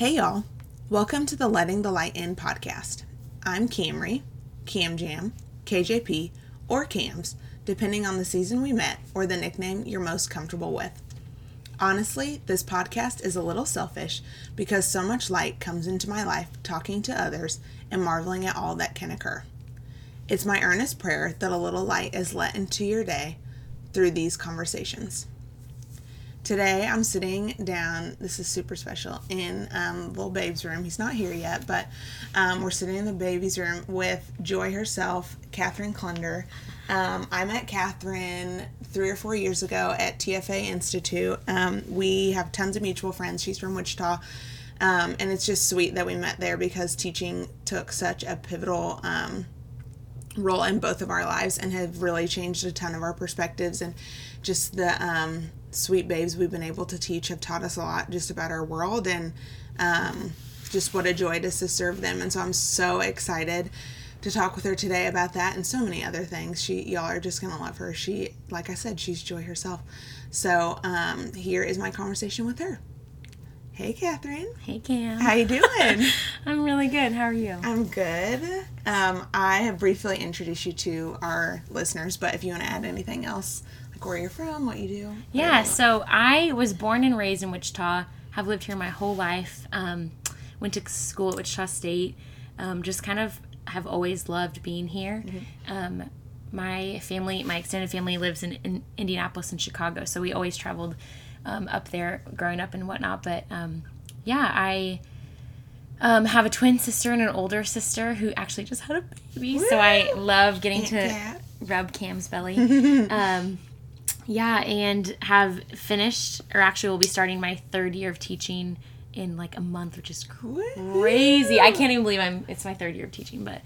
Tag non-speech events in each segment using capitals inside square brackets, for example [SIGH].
Hey, y'all. Welcome to the Letting the Light In podcast. I'm Camry, Cam Jam, KJP, or Cams, depending on the season we met or the nickname you're most comfortable with. Honestly, this podcast is a little selfish because so much light comes into my life talking to others and marveling at all that can occur. It's my earnest prayer that a little light is let into your day through these conversations. Today I'm sitting down. This is super special in um, little babe's room. He's not here yet, but um, we're sitting in the baby's room with Joy herself, Catherine Clunder. Um, I met Catherine three or four years ago at TFA Institute. Um, we have tons of mutual friends. She's from Wichita. Um, and it's just sweet that we met there because teaching took such a pivotal um, role in both of our lives and have really changed a ton of our perspectives and just the sweet babes we've been able to teach have taught us a lot just about our world and um, just what a joy it is to serve them and so i'm so excited to talk with her today about that and so many other things she y'all are just gonna love her she like i said she's joy herself so um, here is my conversation with her Hey, Catherine. Hey, Cam. How you doing? [LAUGHS] I'm really good. How are you? I'm good. Um, I have briefly introduced you to our listeners, but if you want to add anything else, where you're from, what you do. Yeah, so I was born and raised in Wichita. Have lived here my whole life. Um, went to school at Wichita State. Um, just kind of have always loved being here. Mm-hmm. Um, my family, my extended family, lives in, in Indianapolis and Chicago, so we always traveled um, up there growing up and whatnot. But um, yeah, I um, have a twin sister and an older sister who actually just had a baby. So I love getting to rub Cam's belly. [LAUGHS] um, yeah, and have finished, or actually will be starting my third year of teaching in like a month, which is crazy. I can't even believe I'm. It's my third year of teaching, but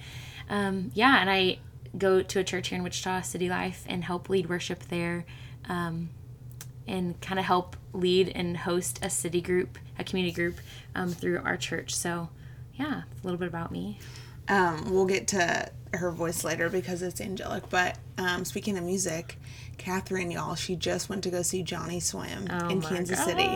um, yeah, and I go to a church here in Wichita, City Life, and help lead worship there. Um, and kind of help lead and host a city group, a community group um, through our church. So, yeah, a little bit about me. Um, we'll get to her voice later because it's angelic. But um, speaking of music, Catherine, y'all, she just went to go see Johnnyswim Oh in Kansas City,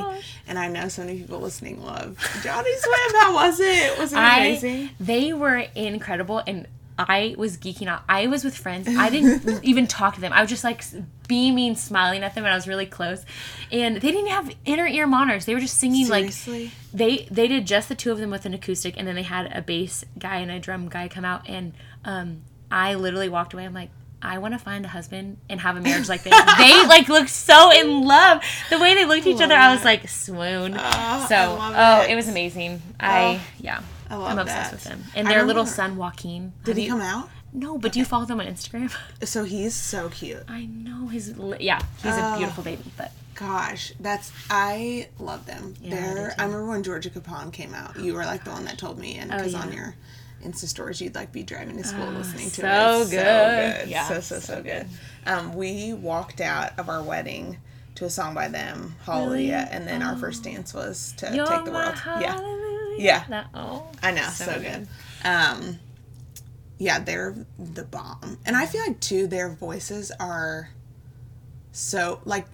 and I know so many people listening love Johnnyswim. How was it? Was it I, amazing? they were incredible, and I was geeking out. I was with friends. I didn't [LAUGHS] even talk to them. I was just like beaming, smiling at them, and I was really close. And they didn't have inner ear monitors. They were just singing Seriously? like they they did just the two of them with an acoustic, and then they had a bass guy and a drum guy come out, and um, I literally walked away. I'm like. I want to find a husband and have a marriage like this. they [LAUGHS] like looked so in love. The way they looked at each other, I was like swoon. Ah, so, I oh, it. it was amazing. I Oh, yeah, I love I'm obsessed that. with them. And their little son Joaquin. Did he you- come out? No, but do you follow them on Instagram? [LAUGHS] So he's so cute. I know his. li- Yeah, he's a Oh. beautiful baby. But Gosh, that's I love them. Yeah, I They're. I, remember when Georgica Pond came out. You were like the one that told me, and because Oh, yeah. on your Insta stories, you'd like be driving to school listening to so it. It's good. Yeah, so so so, good. Um, we walked out of our wedding to a song by them, Hallelujah, and then our first dance was to You're take the world. Yeah, hallelujah. Yeah. That, oh, I know, so, good. Um, yeah, they're the bomb, and I feel like too their voices are so like.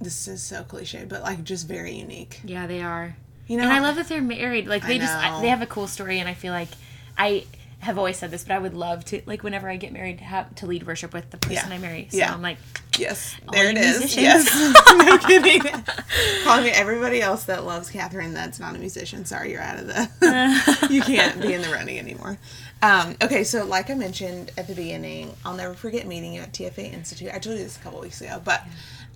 This is so cliche, but like just very unique. Yeah, they are. You know, And I love that they're married. Like they just they have a cool story, and I feel like I have always said this, but I would love to like whenever I get married to have to lead worship with the person Yeah. I marry. So Yeah. I'm like, Yes, there it is. musicians. Yes, [LAUGHS] no [LAUGHS] kidding. Calling me everybody else that loves Catherine that's not a musician. Sorry, you're out of the. [LAUGHS] you can't be in the running anymore. Um, okay, so like I mentioned at the beginning, I'll never forget meeting you at TFA Institute. I told you this a couple weeks ago, but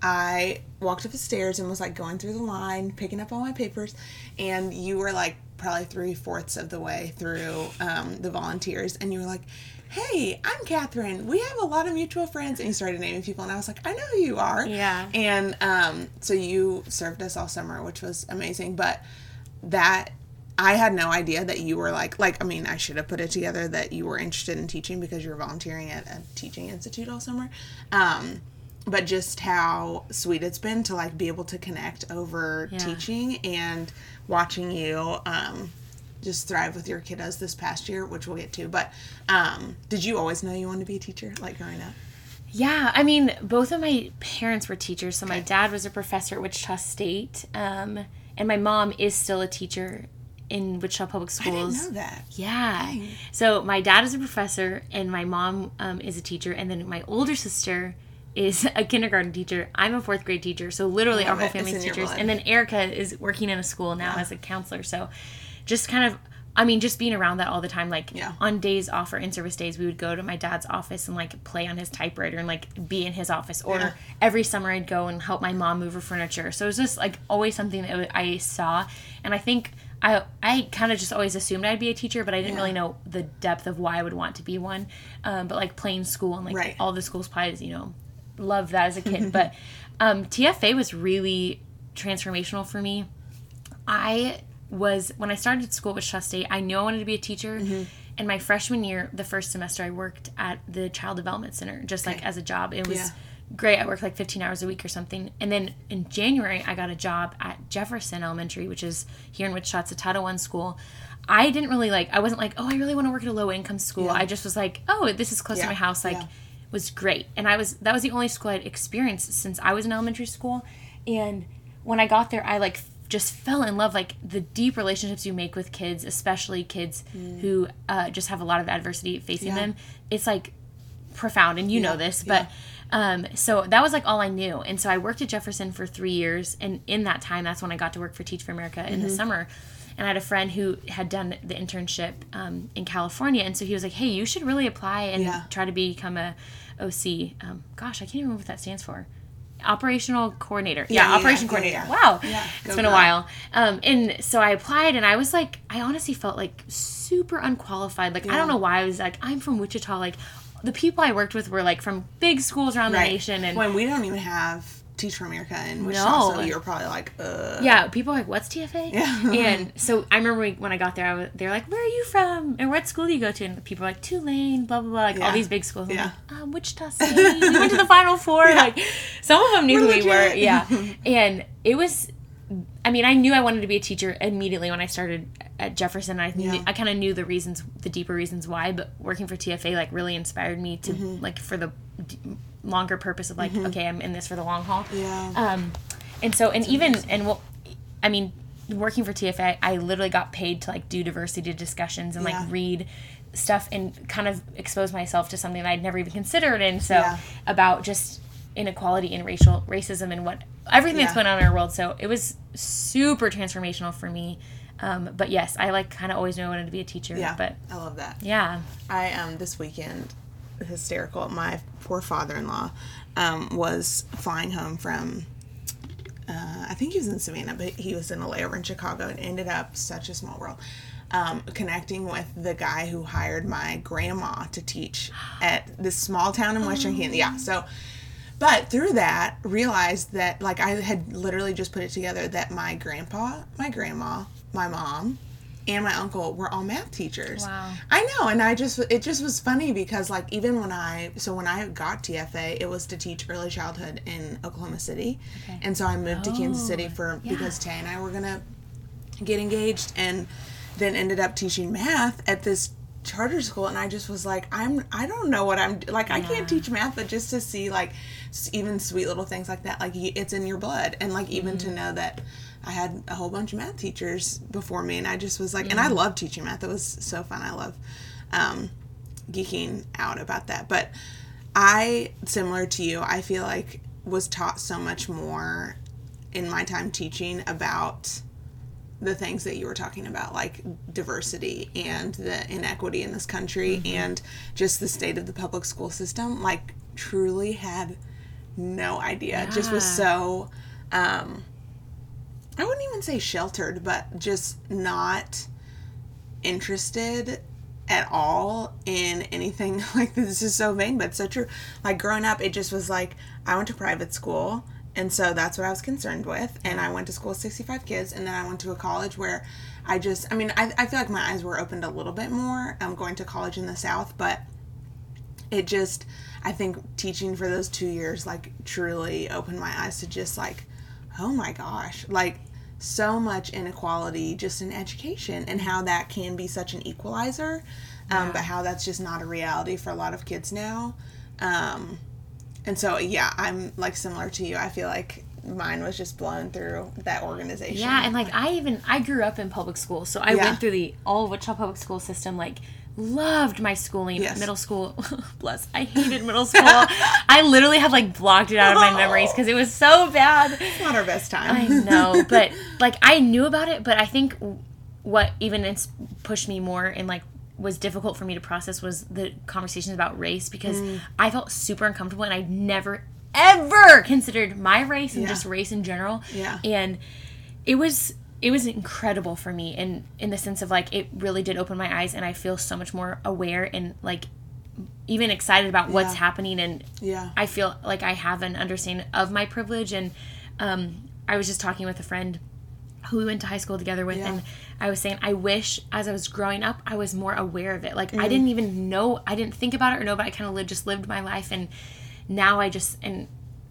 I walked up the stairs and was like going through the line, picking up all my papers, and you were like probably three fourths of the way through um, the volunteers, and you were like, "Hey, I'm Catherine. We have a lot of mutual friends," and you started naming people, and I was like, "I know who you are." Yeah. And um, so you served us all summer, which was amazing, but that. I had no idea that you were like like I mean I should have put it together that you were interested in teaching because you were volunteering at a teaching institute all summer. Um, but just how sweet it's been to like be able to connect over Yeah. teaching and watching you um, just thrive with your kiddos this past year, which we'll get to. But um, did you always know you wanted to be a teacher, like growing up? Yeah, I mean, both of my parents were teachers. So my dad was a professor at Wichita State, um, and my mom is still a teacher in Wichita Public Schools. I didn't know that. Yeah. Dang. So my dad is a professor and my mom um, is a teacher, and then my older sister is a kindergarten teacher. I'm a fourth grade teacher, so literally our whole family's teachers. And then Erica is working in a school now as a counselor. So just kind of, I mean, just being around that all the time. Like Yeah. on days off or in service days, we would go to my dad's office and like play on his typewriter and like be in his office. Or Yeah. every summer I'd go and help my mom move her furniture. So it was just like always something that I saw, and I think. I, I kind of just always assumed I'd be a teacher, but I didn't Yeah. really know the depth of why I would want to be one. Um, but like playing school and like Right. all the school supplies, you know, love that as a kid. [LAUGHS] but um, TFA was really transformational for me. I was when I started school at Wichita State, I knew I wanted to be a teacher. Mm-hmm. And my freshman year, the first semester, I worked at the Child Development Center, just like as a job. It was Yeah. great. I worked like 15 hours a week or something. And then in January, I got a job at Jefferson Elementary, which is here in Wichita. It's Title One school. I didn't really like. I wasn't like, oh, I really want to work at a low income school. Yeah. I just was like, oh, this is close Yeah. to my house. Like, was great. And I was that was the only school I'd experienced since I was in elementary school. And when I got there, I like just fell in love like the deep relationships you make with kids, especially kids who uh, just have a lot of adversity facing Mm. Yeah. them. It's like profound, and you know this, but. Um, so that was like all I knew. And so I worked at Jefferson for three years. And in that time, that's when I got to work for Teach for America in Mm-hmm. the summer. And I had a friend who had done the internship um, in California. And so he was like, hey, you should really apply and Yeah. try to become a OC. Um, gosh, I can't even remember what that stands for. Operational coordinator. Yeah, Yeah, operation yeah, coordinator. yeah. Wow. Yeah, it's been a while. Um, and so I applied and I was like, I honestly felt like super unqualified. Like, I don't know why I was like, I'm from Wichita. Like, the people I worked with were like from big schools around the nation. And when we don't even have Teach for America and Wichita, No. so you're probably like, uh. yeah, people are like, "What's TFA?" Yeah. [LAUGHS] and so I remember when- I got there, I was, they're like, "Where are you from? And what school do you go to?" And people were like, "Tulane, blah blah blah," like all these big schools. Yeah. like, um, Wichita State. we went to the Final [LAUGHS] Four. Like, some of them knew We're who we were. Yeah, [LAUGHS] and it was. I mean, I knew I wanted to be a teacher immediately when I started at Jefferson. I knew, Yeah. I kind of knew the reasons, the deeper reasons why. But working for TFA like really inspired me to Mm-hmm. like for the longer purpose of like, okay, I'm in this for the long haul. Yeah. Um, and so, and even, and well, I mean, working for TFA, I literally got paid to like do diversity discussions and Yeah. like read stuff and kind of expose myself to something that I'd never even considered. And so, Yeah. about just inequality and racial racism and what everything that's going on in our world. So it was super transformational for me. Um, but yes, I like kind of always knew I wanted to be a teacher. yeah. But I love that. yeah, I um this weekend hysterical. My poor father-in-law um, was flying home from. Uh, I think he was in Savannah, but he was in a layover in Chicago and ended up such a small world. Um, connecting with the guy who hired my grandma to teach at this small town in Western Kansas. Yeah, so but through that realized that like I had literally just put it together that my grandpa, my grandma, my mom, and my uncle were all math teachers. Wow. I know, and I just it just was funny because like even when I so when I got TFA, it was to teach early childhood in Oklahoma City, and so I moved to Kansas City oh, for because Tay and I were gonna get engaged, and then ended up teaching math at this charter school. And I just was like I'm I don't know what I'm like I can't teach math but just to see like even sweet little things like that like it's in your blood. And like even to mm-hmm. know that I had a whole bunch of math teachers before me and I just was like and I love teaching math. It was so fun. I love um geeking out about that. But I similar to you I feel like was taught so much more in my time teaching about the things that you were talking about, like diversity and the inequity in this country and just the state of the public school system, like truly had no idea. It Just was so um I wouldn't even say sheltered, but just not interested at all in anything [LAUGHS] like this. Is so vain but so true. Like growing up it just was like i went to private school and so that's what i was concerned with. And i went to school with 65 kids and then i went to a college where i just i mean i, I feel like my eyes were opened a little bit more i'm going to college in the south but it just i think teaching for those two years like truly opened my eyes to just like oh my gosh. Like so much inequality just in education and how that can be such an equalizer um, but how that's just not a reality for a lot of kids now um, and so yeah i'm like similar to you i feel like mine was just blown through that organization. Yeah, and like I even I grew up in public school, so I Yeah. went through the all of Wichita public school system. Like loved my schooling. Yes. Middle school, [LAUGHS] bless. I hated middle school. [LAUGHS] I literally have like blocked it out of my memories because it was so bad. it's not our best time. I know, [LAUGHS] but like I knew about it, but I think what even pushed me more and like was difficult for me to process was the conversations about race because Mm. I felt super uncomfortable and I never ever considered my race and Yeah. just race in general. Yeah. And it was it was incredible for me in in the sense of like it really did open my eyes and I feel so much more aware and like even excited about what's Yeah. happening and yeah. I feel like I have an understanding of my privilege. And um, I was just talking with a friend who we went to high school together with, Yeah. and I was saying, I wish as I was growing up, I was more aware of it. Like, Mm-hmm. I didn't even know, I didn't think about it or know, but I kind of lived, just lived my life. And now I just, and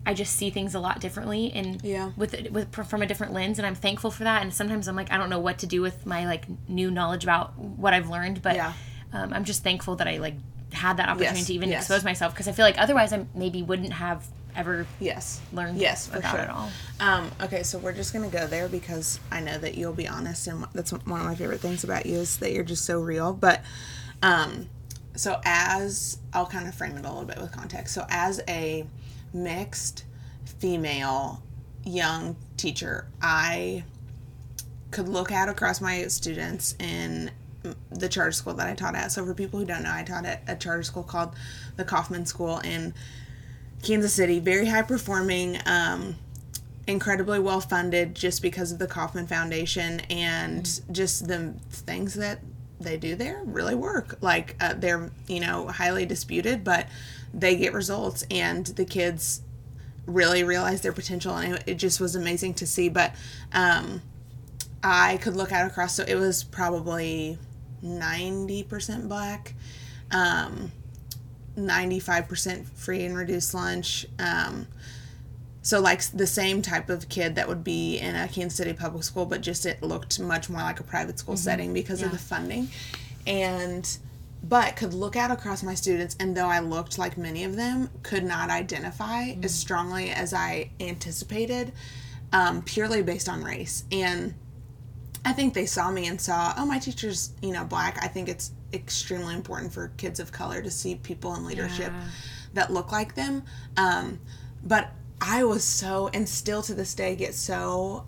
I just see things a lot differently and Yeah. with with from a different lens and I'm thankful for that and sometimes I'm like I don't know what to do with my like new knowledge about what I've learned but Yeah. um, I'm just thankful that I like had that opportunity Yes, to even yes. expose myself because I feel like otherwise I maybe wouldn't have ever yes. learned Yes, for about sure. it all. Um, okay, so we're just gonna go there because I know that you'll be honest, and that's one of my favorite things about you is that you're just so real. But, um, so as I'll kind of frame it a little bit with context. So as a mixed female young teacher, I could look out across my students in the charter school that I taught at. So for people who don't know, I taught at a charter school called the Kauffman School in Kansas City. Very high performing, um, incredibly well funded just because of the Kauffman Foundation and just the things that they do there really work. Like uh, they're you know highly disputed, but they get results, and the kids really realize their potential, and it, just was amazing to see. But um, I could look out across, so it was probably ninety percent black. Um, 95% free and reduced lunch. Um, so like the same type of kid that would be in a Kansas City public school, but just it looked much more like a private school setting because of the funding. And but could look out across my students and though I looked like many of them, could not identify as strongly as I anticipated, um, purely based on race. And I think they saw me and saw, oh, my teacher's, you know, black. I think it's extremely important for kids of color to see people in leadership Yeah. that look like them. Um, but I was so, and still to this day, get so,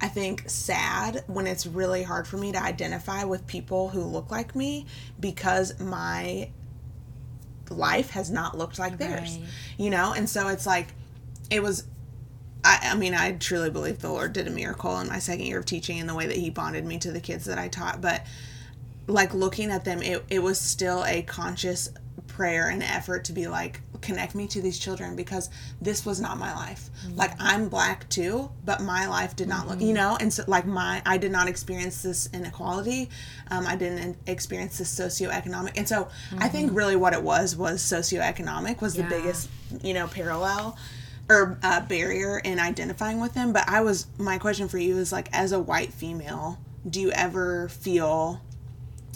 I think, sad when it's really hard for me to identify with people who look like me because my life has not looked like theirs, Right. you know? And so it's like, it was I, I mean, I truly believe the Lord did a miracle in my second year of teaching in the way that He bonded me to the kids that I taught. But like looking at them, it, it was still a conscious prayer and effort to be like, connect me to these children because this was not my life. Like, I'm black too, but my life did not look, you know? And so, like, my, I did not experience this inequality. Um, I didn't experience this socioeconomic. And so, I think really what it was was socioeconomic was the biggest, you know, parallel or uh, barrier in identifying with them. But I was my question for you is like, as a white female, do you ever feel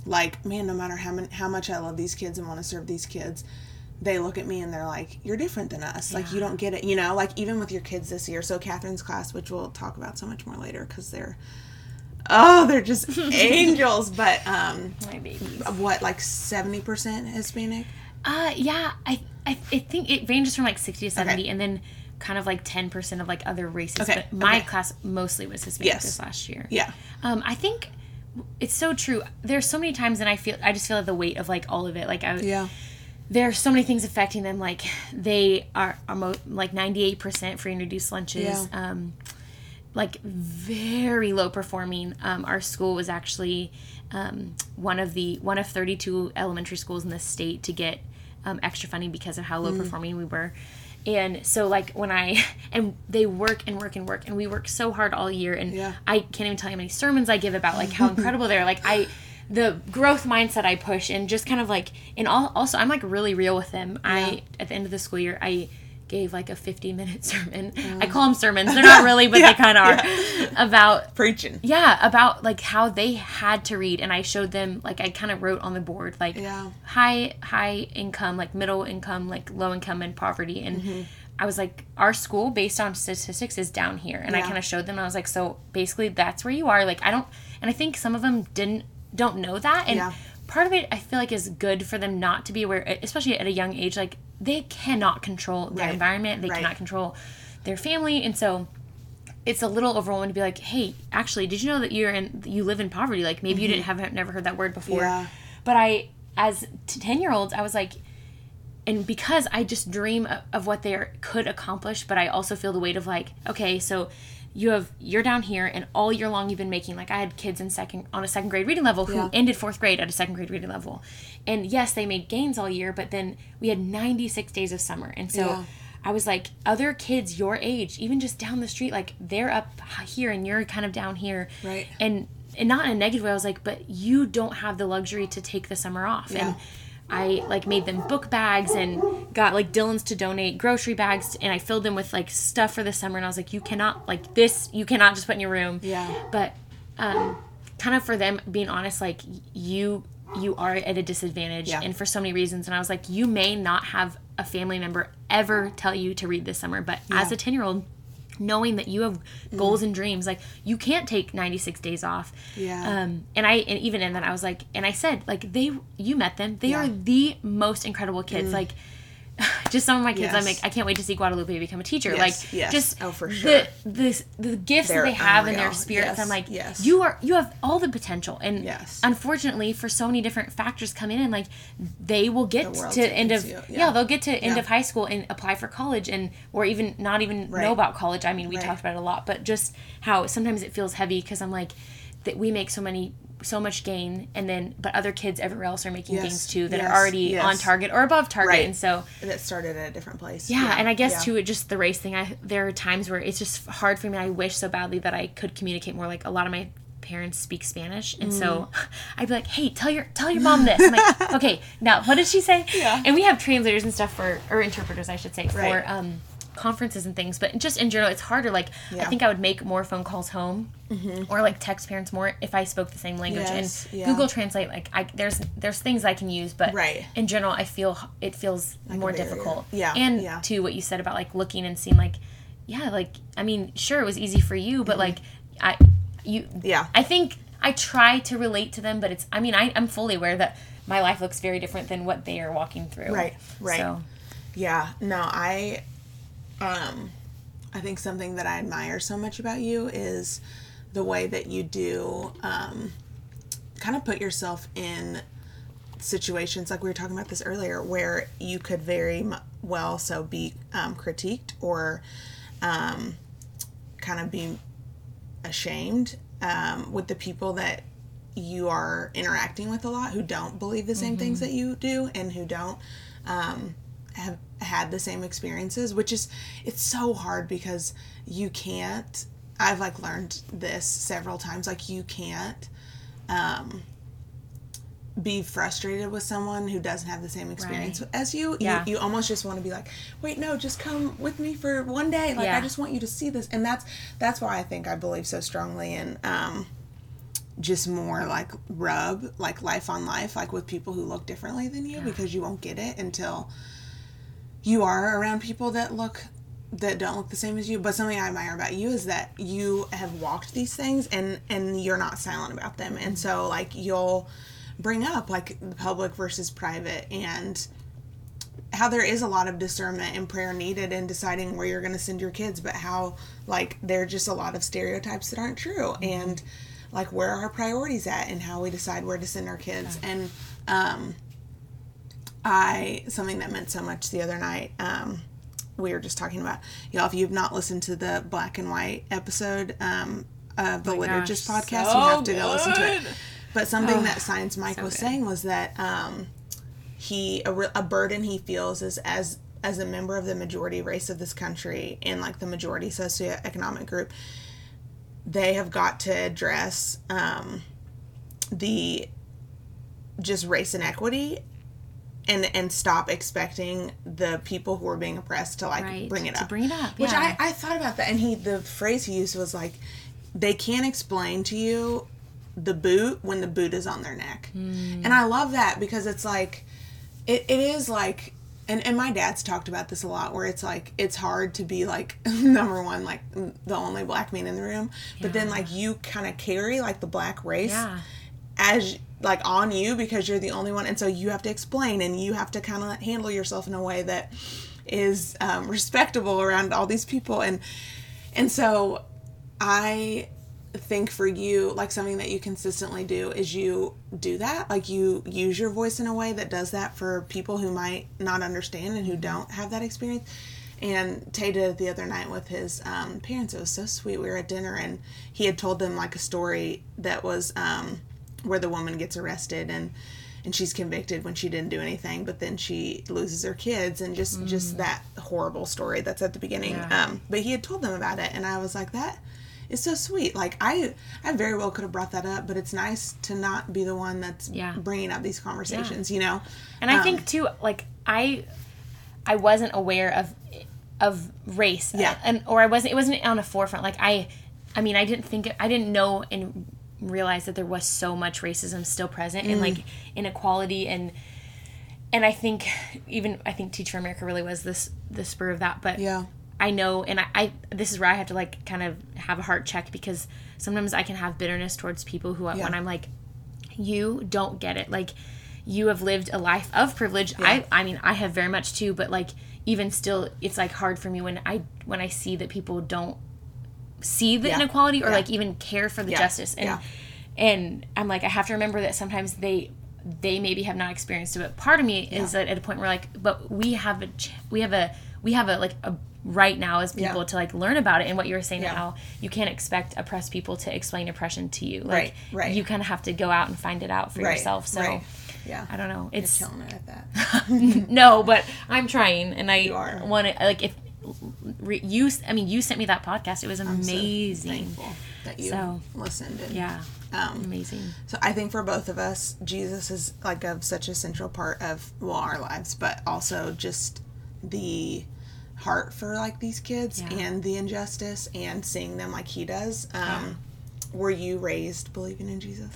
like, man, no matter how many, how much I love these kids and want to serve these kids, they look at me and they're like, "You're different than us. Like you don't get it." You know, like even with your kids this year. So Catherine's class, which we'll talk about so much more later, because they're oh, they're just [LAUGHS] angels. But um, My babies. what like seventy percent Hispanic? Uh, yeah, I, I, I think it ranges from like 60 to 70 and then kind of like 10% of like other races. Okay, But my okay. class mostly was Hispanic Yes. this last year. Yeah. Um, I think it's so true. There's so many times and I feel, I just feel like the weight of like all of it. Like I, Yeah. there are so many things affecting them. Like they are, are mo- like 98% free and reduced lunches. Yeah. Um, like very low performing. Um, our school was actually um, one of the one of 32 elementary schools in the state to get um, extra funding because of how Mm. low performing we were. And so like when I [LAUGHS] and they work and work and work and we work so hard all year and Yeah. I can't even tell you how many sermons I give about like how [LAUGHS] incredible they're like I the growth mindset I push and just kind of like and all, also I'm like really real with them. I at the end of the school year I gave like a 50 minute [LAUGHS] sermon. I call them sermons. They're not really, but [LAUGHS] Yeah, they kind of are about Preaching. yeah about like how they had to read and i showed them like i kind of wrote on the board like Yeah. high high income like middle income like low income and poverty and Mm-hmm. I was like, our school based on statistics is down here. And I kind of showed them. I was like, so basically that's where you are. Like, I don't, and I think some of them didn't, don't know that. And Yeah. part of it, I feel like is good for them not to be aware, especially at a young age. Like, they cannot control their Right. environment. They Right. cannot control their family. And so, it's a little overwhelming to be like, hey, actually, did you know that you're in, you live in poverty? Like maybe you didn't have never heard that word before. Mm-hmm. Yeah. But I, as ten year olds, I was like, and because I just dream of, of what they are, could accomplish, but I also feel the weight of like, okay, so you have you're down here, and all year long you've been making like I had kids in second on a second grade reading level who Yeah. ended fourth grade at a second grade reading level, and yes, they made gains all year, but then we had 96 days of summer, and so. Yeah. I was like, other kids your age, even just down the street, like they're up here and you're kind of down here. Right. And and not in a negative way. I was like, but you don't have the luxury to take the summer off. Yeah. And I like made them book bags and got like Dillons to donate grocery bags and I filled them with like stuff for the summer and I was like, you cannot like this, you cannot just put in your room. Yeah. But um kind of for them being honest, like you you are at a disadvantage Yeah. and for so many reasons and I was like, you may not have a family member ever tell you to read this summer, but as a ten year old knowing that you have goals and dreams like you can't take 96 days off Yeah. um and i and even in that i was like and i said like they you met them they are Yeah. Mm. the most incredible kids like [LAUGHS] just some of my kids i'm like i can't wait to see guadalupe become a teacher Yes, like yes. just Oh, for the sure. the the gifts They're that they have in their spirits Yes, i'm like yes. you are you have all the potential and Yes. unfortunately for so many different factors come in and like they will get The to end of yeah. yeah. they'll get to end Yeah. of high school and apply for college and or even not even Right. know about college i mean we Right. talked about it a lot but just how sometimes it feels heavy because i'm like that we make so many so much gain and then but other kids everywhere else are making Yes, gains too that yes, are already yes. on target or above target Right. and so and it started at a different place. yeah, and I guess yeah. too, it just the race thing. I there are times where it's just hard for me. I wish so badly that I could communicate more. Like a lot of my parents speak Spanish, and so Mm. [LAUGHS] I'd be like, "Hey, tell your tell your mom this." I'm like, [LAUGHS] "Okay, now what did she say?" Yeah. And we have translators and stuff for or interpreters, I should say, for Right. um, conferences and things. But just in general, it's harder. Like I think I would make more phone calls home. Or like text parents more if I spoke the same language Yes, and yeah. Google Translate. Like I there's there's things I can use, but Right. in general, I feel it feels more difficult. Yeah, and yeah. to what you said about like looking and seeing like yeah like i mean sure it was easy for you but like i you Mm-hmm. Yeah. i think i try to relate to them but it's i mean I, i'm fully aware that my life looks very different than what they are walking through Right, right. so Yeah, no, I um I think something that I admire so much about you is the way that you do um kind of put yourself in situations like we were talking about this earlier where you could very well so be um, critiqued or um, kind of be ashamed um, with the people that you are interacting with a lot who don't believe the same things that you do and who don't um, have had the same experiences which is it's so hard because you can't i've like learned this several times like you can't um, be frustrated with someone who doesn't have the same experience Right. as you. Yeah. you you almost just want to be like wait no just come with me for one day like Yeah. i just want you to see this and that's that's why i think i believe so strongly in um just more like rub like life on life like with people who look differently than you because you won't get it until you are around people that look that don't look the same as you but something i admire about you is that you have walked these things and and you're not silent about them. And so like you'll bring up like the public versus private and how there is a lot of discernment and prayer needed in deciding where you're going to send your kids but how like there are just a lot of stereotypes that aren't true. And like where are our priorities at and how we decide where to send our kids. And um i something that meant so much the other night um we were just talking about y'all if you've not listened to the black and white episode um of the liturgist gosh, podcast so you have to go listen to it but something that science mike so was good. saying was that um he a, a burden he feels is as as a member of the majority race of this country and like the majority socioeconomic group they have got to address um, the just race inequity and and stop expecting the people who are being oppressed to like right bring it to up bring it up which yeah. I, I thought about that and he the phrase he used was like they can't explain to you the boot when the boot is on their neck Hmm. and i love that because it's like it, it is like and and my dad's talked about this a lot where it's like it's hard to be like [LAUGHS] number one like the only black man in the room but then like you kind of carry like the black race Yeah. as like on you because you're the only one. And so you have to explain and you have to kind of handle yourself in a way that is um, respectable around all these people. And and so i think for you like something that you consistently do is you do that. Like you use your voice in a way that does that for people who might not understand and who don't have that experience. And Tay did it the other night with his um, parents. It was so sweet. We were at dinner and he had told them like a story that was um, where the woman gets arrested and and she's convicted when she didn't do anything, but then she loses her kids and just just that horrible story that's at the beginning. Yeah. Um, but he had told them about it, and I was like, that is so sweet. Like I I very well could have brought that up, but it's nice to not be the one that's Yeah. bringing up these conversations. You know, And I Um, think too, like I, I wasn't aware of, of race. Yeah. And or I wasn't. It wasn't on the forefront. Like I, I mean, I didn't think. I didn't know and realize that there was so much racism still present and Mm. like inequality and. And I think even I think Teach for America really was this the spur of that. But yeah, I know, and I, I this is where I have to like kind of have a heart check because sometimes I can have bitterness towards people who Yeah. when I'm like, you don't get it. Like, you have lived a life of privilege. I I mean I have very much too, but like even still, it's like hard for me when I when I see that people don't see the Yeah. inequality or Yeah. like even care for the Yeah. justice and and I'm like I have to remember that sometimes they they maybe have not experienced it but part of me is at, at a point where like but we have a we have a we have a like a right now as people to like learn about it and what you were saying how you can't expect oppressed people to explain oppression to you like Right, right. you kind of have to go out and find it out for right, yourself so right. yeah, I don't know it's killing it at that. [LAUGHS] no but I'm trying and I want to like if re, you I mean you sent me that podcast it was so amazing thankful that you So, listened. And, yeah Um, amazing So I think for both of us, Jesus is like a such a central part of well our lives, but also just the heart for like these kids Yeah. and the injustice and seeing them like he does. Um, Were you raised believing in Jesus?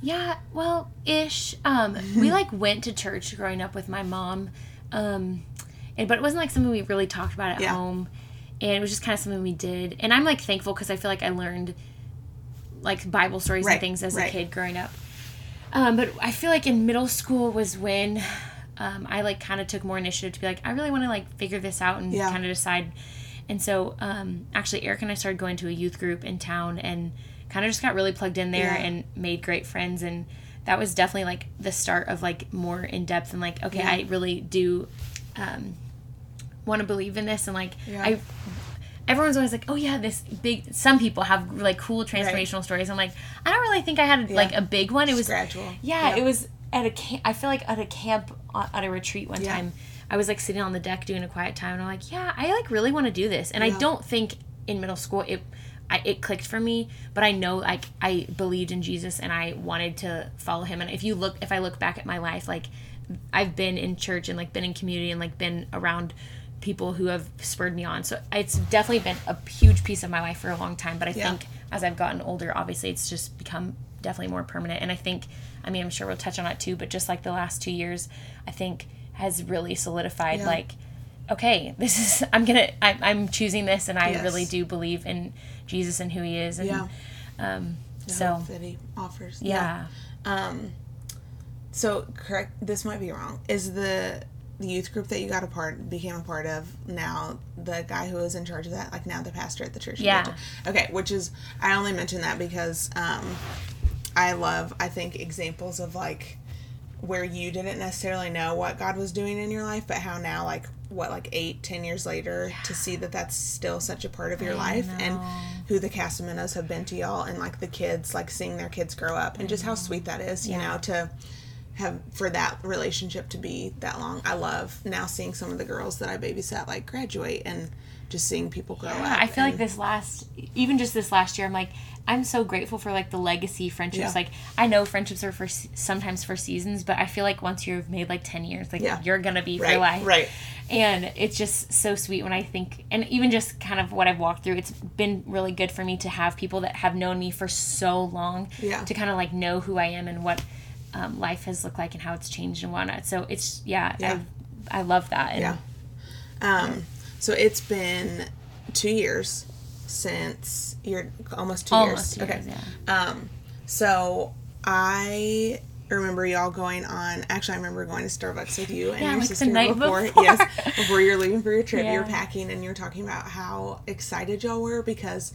Yeah, well, ish. Um, we [LAUGHS] like went to church growing up with my mom, um, and but it wasn't like something we really talked about at Yeah. home, and it was just kind of something we did. And I'm like thankful because I feel like I learned like Bible stories Right, and things as right. a kid growing up. Um, but I feel like in middle school was when um, I like kind of took more initiative to be like I really want to like figure this out and Yeah. kind of decide. And so um, actually, Eric and I started going to a youth group in town and kind of just got really plugged in there Yeah. and made great friends and that was definitely like the start of like more in depth and like okay. I really do um, want to believe in this and like Yeah. I everyone's always like oh yeah this big some people have like cool transformational stories I'm like I don't really think I had like a big one it was gradual. yeah, Yeah. it was at a camp. I feel like at a camp uh, at a retreat one Yeah. time. I was like sitting on the deck doing a quiet time, and I'm like, yeah, I like really want to do this. And I don't think in middle school it, I, it clicked for me, but I know like I believed in Jesus and I wanted to follow him. And if you look, if I look back at my life, like I've been in church and like been in community and like been around people who have spurred me on. So it's definitely been a huge piece of my life for a long time. But I Yeah. think as I've gotten older, obviously it's just become definitely more permanent. And I think, I mean, I'm sure we'll touch on it too, but just like the last two years, I think has really solidified Yeah. like, okay, this is, [LAUGHS] I'm gonna, I'm, I'm choosing this and I Yes. really do believe in Jesus and who he is. And, Yeah. um, The so, that he offers. yeah. Um, so correct. This might be wrong. Is the the youth group that you got a part became a part of now the guy who was in charge of that like now the pastor at the church Yeah. okay which is i only mention that because um i love i think examples of like where you didn't necessarily know what god was doing in your life but how now like what like eight ten years later to see that that's still such a part of your life and who the castamentos have been to y'all and like the kids like seeing their kids grow up and just how sweet that is you Yeah. know to have for that relationship to be that long i love now seeing some of the girls that i babysat like graduate and just seeing people grow Yeah, up I feel like this last, even just this last year, I'm like, I'm so grateful for like the legacy friendships. Yeah. Like, I know friendships are for sometimes for seasons, but I feel like once you've made like 10 years, like Yeah. you're gonna be for life. right And it's just so sweet when I think, and even just kind of what I've walked through, it's been really good for me to have people that have known me for so long Yeah. to kind of like know who I am and what um, life has looked like and how it's changed and whatnot. So it's, yeah, Yeah. I love that. And Yeah. Um, so it's been two years since you're almost two Almost years. two okay. years, Um, so I remember y'all going on. Actually, I remember going to Starbucks with you and Yeah, your like the sister before. before. Yes, before you're leaving for your trip, you're packing and you're talking about how excited y'all were because,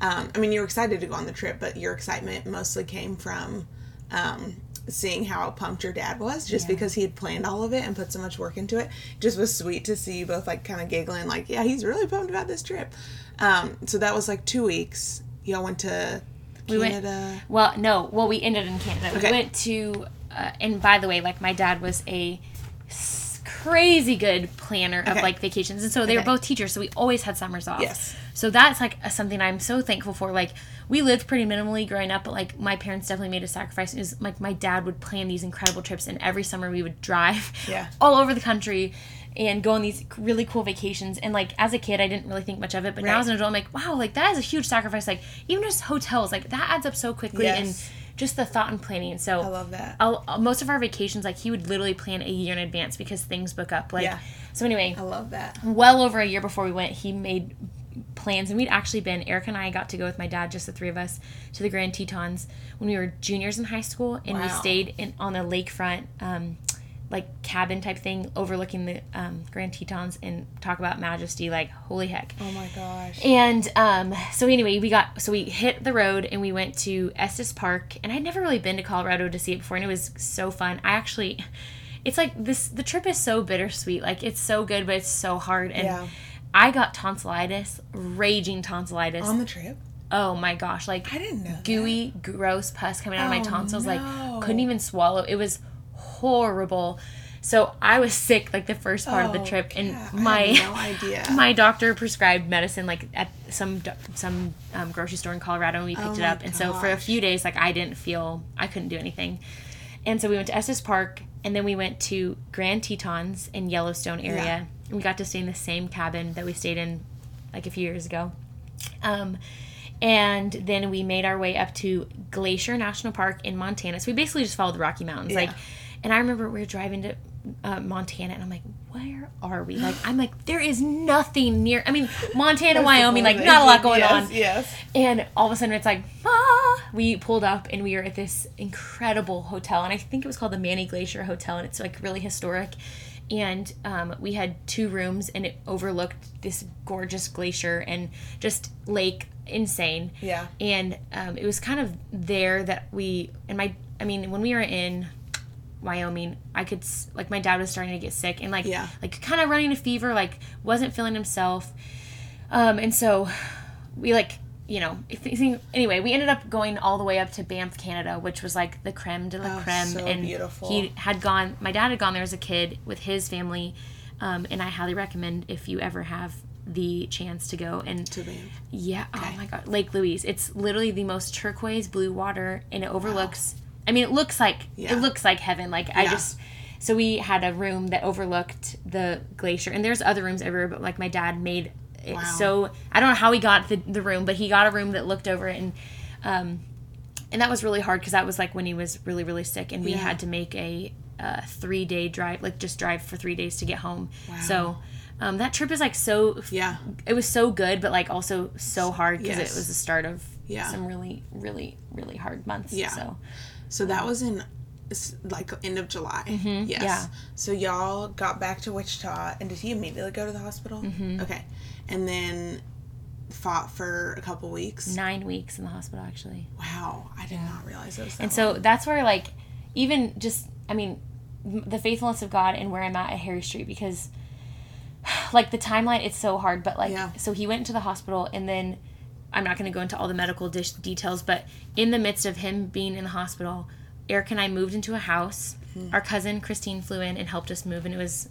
um, I mean, you were excited to go on the trip, but your excitement mostly came from. Um, seeing how pumped your dad was just Yeah. because he had planned all of it and put so much work into it just was sweet to see you both like kind of giggling like yeah he's really pumped about this trip um so that was like two weeks y'all went to We went- canada Well, no. Well, we ended in Canada. Okay. We went to, uh, and by the way, like my dad was a crazy good planner of Okay. like vacations, and so they were both teachers, so we always had summers off. Yes. So that's like something I'm so thankful for. Like we lived pretty minimally growing up, but like my parents definitely made a sacrifice. Is like my dad would plan these incredible trips, and every summer we would drive Yeah. [LAUGHS] all over the country. And go on these really cool vacations, and like as a kid, I didn't really think much of it. But now as an adult, I'm like, wow, like that is a huge sacrifice. Like even just hotels, like that adds up so quickly, and just the thought and planning. And so i love that I'll, uh, most of our vacations, like he would literally plan a year in advance because things book up. Like, Yeah. so anyway, i love that well over a year before we went, he made plans, and we'd actually been. Eric and I got to go with my dad, just the three of us, to the Grand Tetons when we were juniors in high school, and we stayed in on a lakefront. Um, like cabin type thing overlooking the um, Grand Tetons and talk about majesty like holy heck oh my gosh and um, so anyway, we got so we hit the road and we went to Estes Park, and I'd never really been to Colorado to see it before, and it was so fun. I actually, it's like this. The trip is so bittersweet. Like it's so good, but it's so hard. And Yeah. I got tonsillitis, raging tonsillitis. on the trip oh my gosh, like i didn't know that. gooey, gross pus coming out of my Oh, tonsils. no. Like couldn't even swallow. It was horrible. So I was sick like the first part of the Oh, trip, and I my no [LAUGHS] idea my doctor prescribed medicine like at some some um, grocery store in Colorado, and we picked Oh it up. And so for a few days, like I didn't feel I couldn't do anything, and so we went to Estes Park, and then we went to Grand Tetons in Yellowstone area. Yeah. We got to stay in the same cabin that we stayed in like a few years ago. Um, and then we made our way up to Glacier National Park in Montana. So we basically just followed the Rocky Mountains. Yeah. Like, and I remember we were driving to uh, Montana, and I'm like, where are we? Like, I'm like, there is nothing near. I mean, Montana, [LAUGHS] Wyoming, like, not a lot going yes, on. yes And all of a sudden, it's like, ah! We pulled up and we were at this incredible hotel. And I think it was called the Many Glacier Hotel. And it's like really historic. And um, we had two rooms and it overlooked this gorgeous glacier and just lake. Insane. Yeah. And um, it was kind of there that we, and my, I mean, when we were in Wyoming, I could like my dad was starting to get sick and like Yeah. like kind of running a fever, like wasn't feeling himself. Um, and so we like you know if anyway we ended up going all the way up to Banff, Canada, which was like the creme de la Oh, creme, so and beautiful. he had gone. My dad had gone there as a kid with his family, um, and I highly recommend if you ever have the chance to go and to Banff. yeah. Oh my God. Lake Louise. It's literally the most turquoise blue water and it overlooks I mean it looks like Yeah. it looks like heaven. Like I just so we had a room that overlooked the glacier and there's other rooms everywhere, but like my dad made Wow. so I don't know how he got the, the room, but he got a room that looked over it and um and that was really hard because that was like when he was really really sick and we Yeah. had to make a uh, three day drive like just drive for three days to get home so um, that trip is like so Yeah. it was so good but like also so hard because Yes. it was the start of Yeah. some really really really hard months Yeah. so So that was in like end of July. Mm-hmm. yeah. So y'all got back to Wichita, and did he immediately go to the hospital? Mm-hmm. Okay. And then fought for a couple weeks. nine weeks in the hospital actually Wow, I did not realize it was that and so that's where like even just i mean the faithfulness of god and where i'm at at harry street because [SIGHS] like the timeline it's so hard but like Yeah. so he went into the hospital and then i'm not going to go into all the medical dish details but in the midst of him being in the hospital eric and i moved into a house Hmm. our cousin christine flew in and helped us move and it was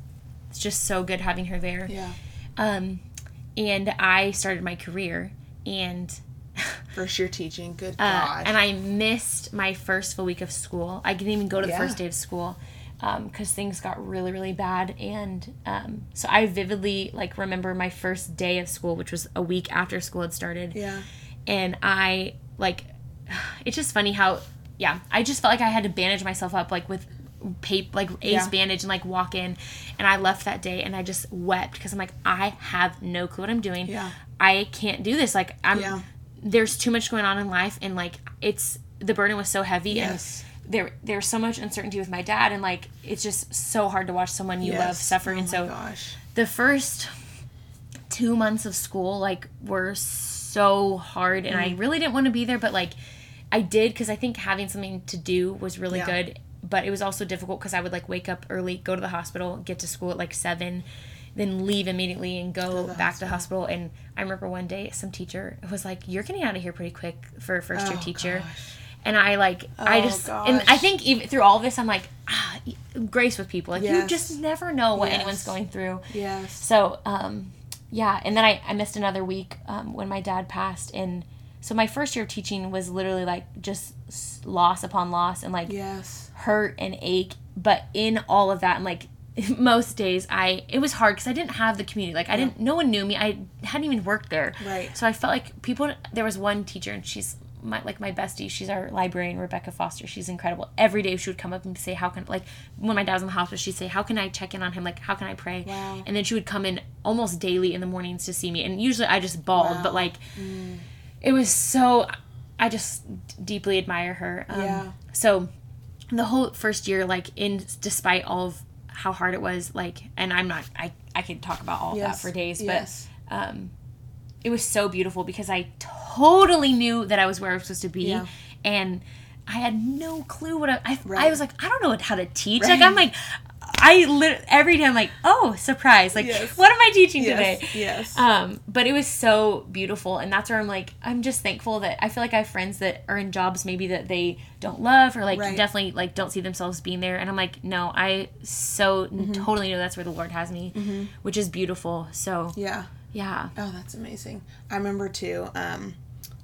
just so good having her there Yeah. um and i started my career and [LAUGHS] First year teaching. Good uh, God. and I missed my first full week of school. I didn't even go to the Yeah. first day of school because things got really, really bad. And um, so I vividly like remember my first day of school, which was a week after school had started. yeah. And I like, [SIGHS] it's just funny how, yeah, I just felt like I had to bandage myself up like with paper like ace Yeah. bandage and like walk in and i left that day and i just wept because i'm like i have no clue what i'm doing Yeah. i can't do this like i'm Yeah. there's too much going on in life and like it's the burden was so heavy Yes. and there there's so much uncertainty with my dad and like it's just so hard to watch someone you love Yes. suffer Oh and so gosh. the first two months of school like were so hard and Mm. i really didn't want to be there but like i did because i think having something to do was really Yeah. good but it was also difficult because i would like wake up early go to the hospital get to school at like seven then leave immediately and go the back to the hospital and i remember one day some teacher was like you're getting out of here pretty quick for a first year Oh, teacher gosh. and i like i Oh, just and i think even through all this i'm like ah, grace with people like you just never know what Yes. anyone's going through Yes. so, um, yeah, and then I, I missed another week um, when my dad passed, and so my first year of teaching was literally like just loss upon loss and like Yes. hurt and ache. But in all of that, and like [LAUGHS] most days, I it was hard because I didn't have the community. Like I didn't, no one knew me. I hadn't even worked there. Right. So I felt like people. There was one teacher, and she's my like my bestie. She's our librarian, Rebecca Foster. She's incredible. Every day she would come up and say, "How can like when my dad was in the hospital, she'd say, "How can I check in on him? Like how can I pray?" Wow. And then she would come in almost daily in the mornings to see me, and usually I just bawled, Wow. but like mm. It was so. I just deeply admire her. Um, Yeah. So the whole first year, like in despite all of how hard it was, like, and I'm not, I I could talk about all of Yes. that for days, Yes. but um, it was so beautiful because I totally knew that I was where I was supposed to be, Yeah. and I had no clue what I. I, I was like, I don't know how to teach. Right. Like I'm like, I lit- every day I'm like, oh, surprise! Like, Yes. what am I teaching Yes. today? Yes. Um, but it was so beautiful, and that's where I'm like, I'm just thankful that I feel like I have friends that are in jobs maybe that they don't love or like Right. definitely like don't see themselves being there, and I'm like, no, I so Mm-hmm. totally know that's where the Lord has me, which is beautiful. So yeah. yeah, Oh, that's amazing. I remember too, um,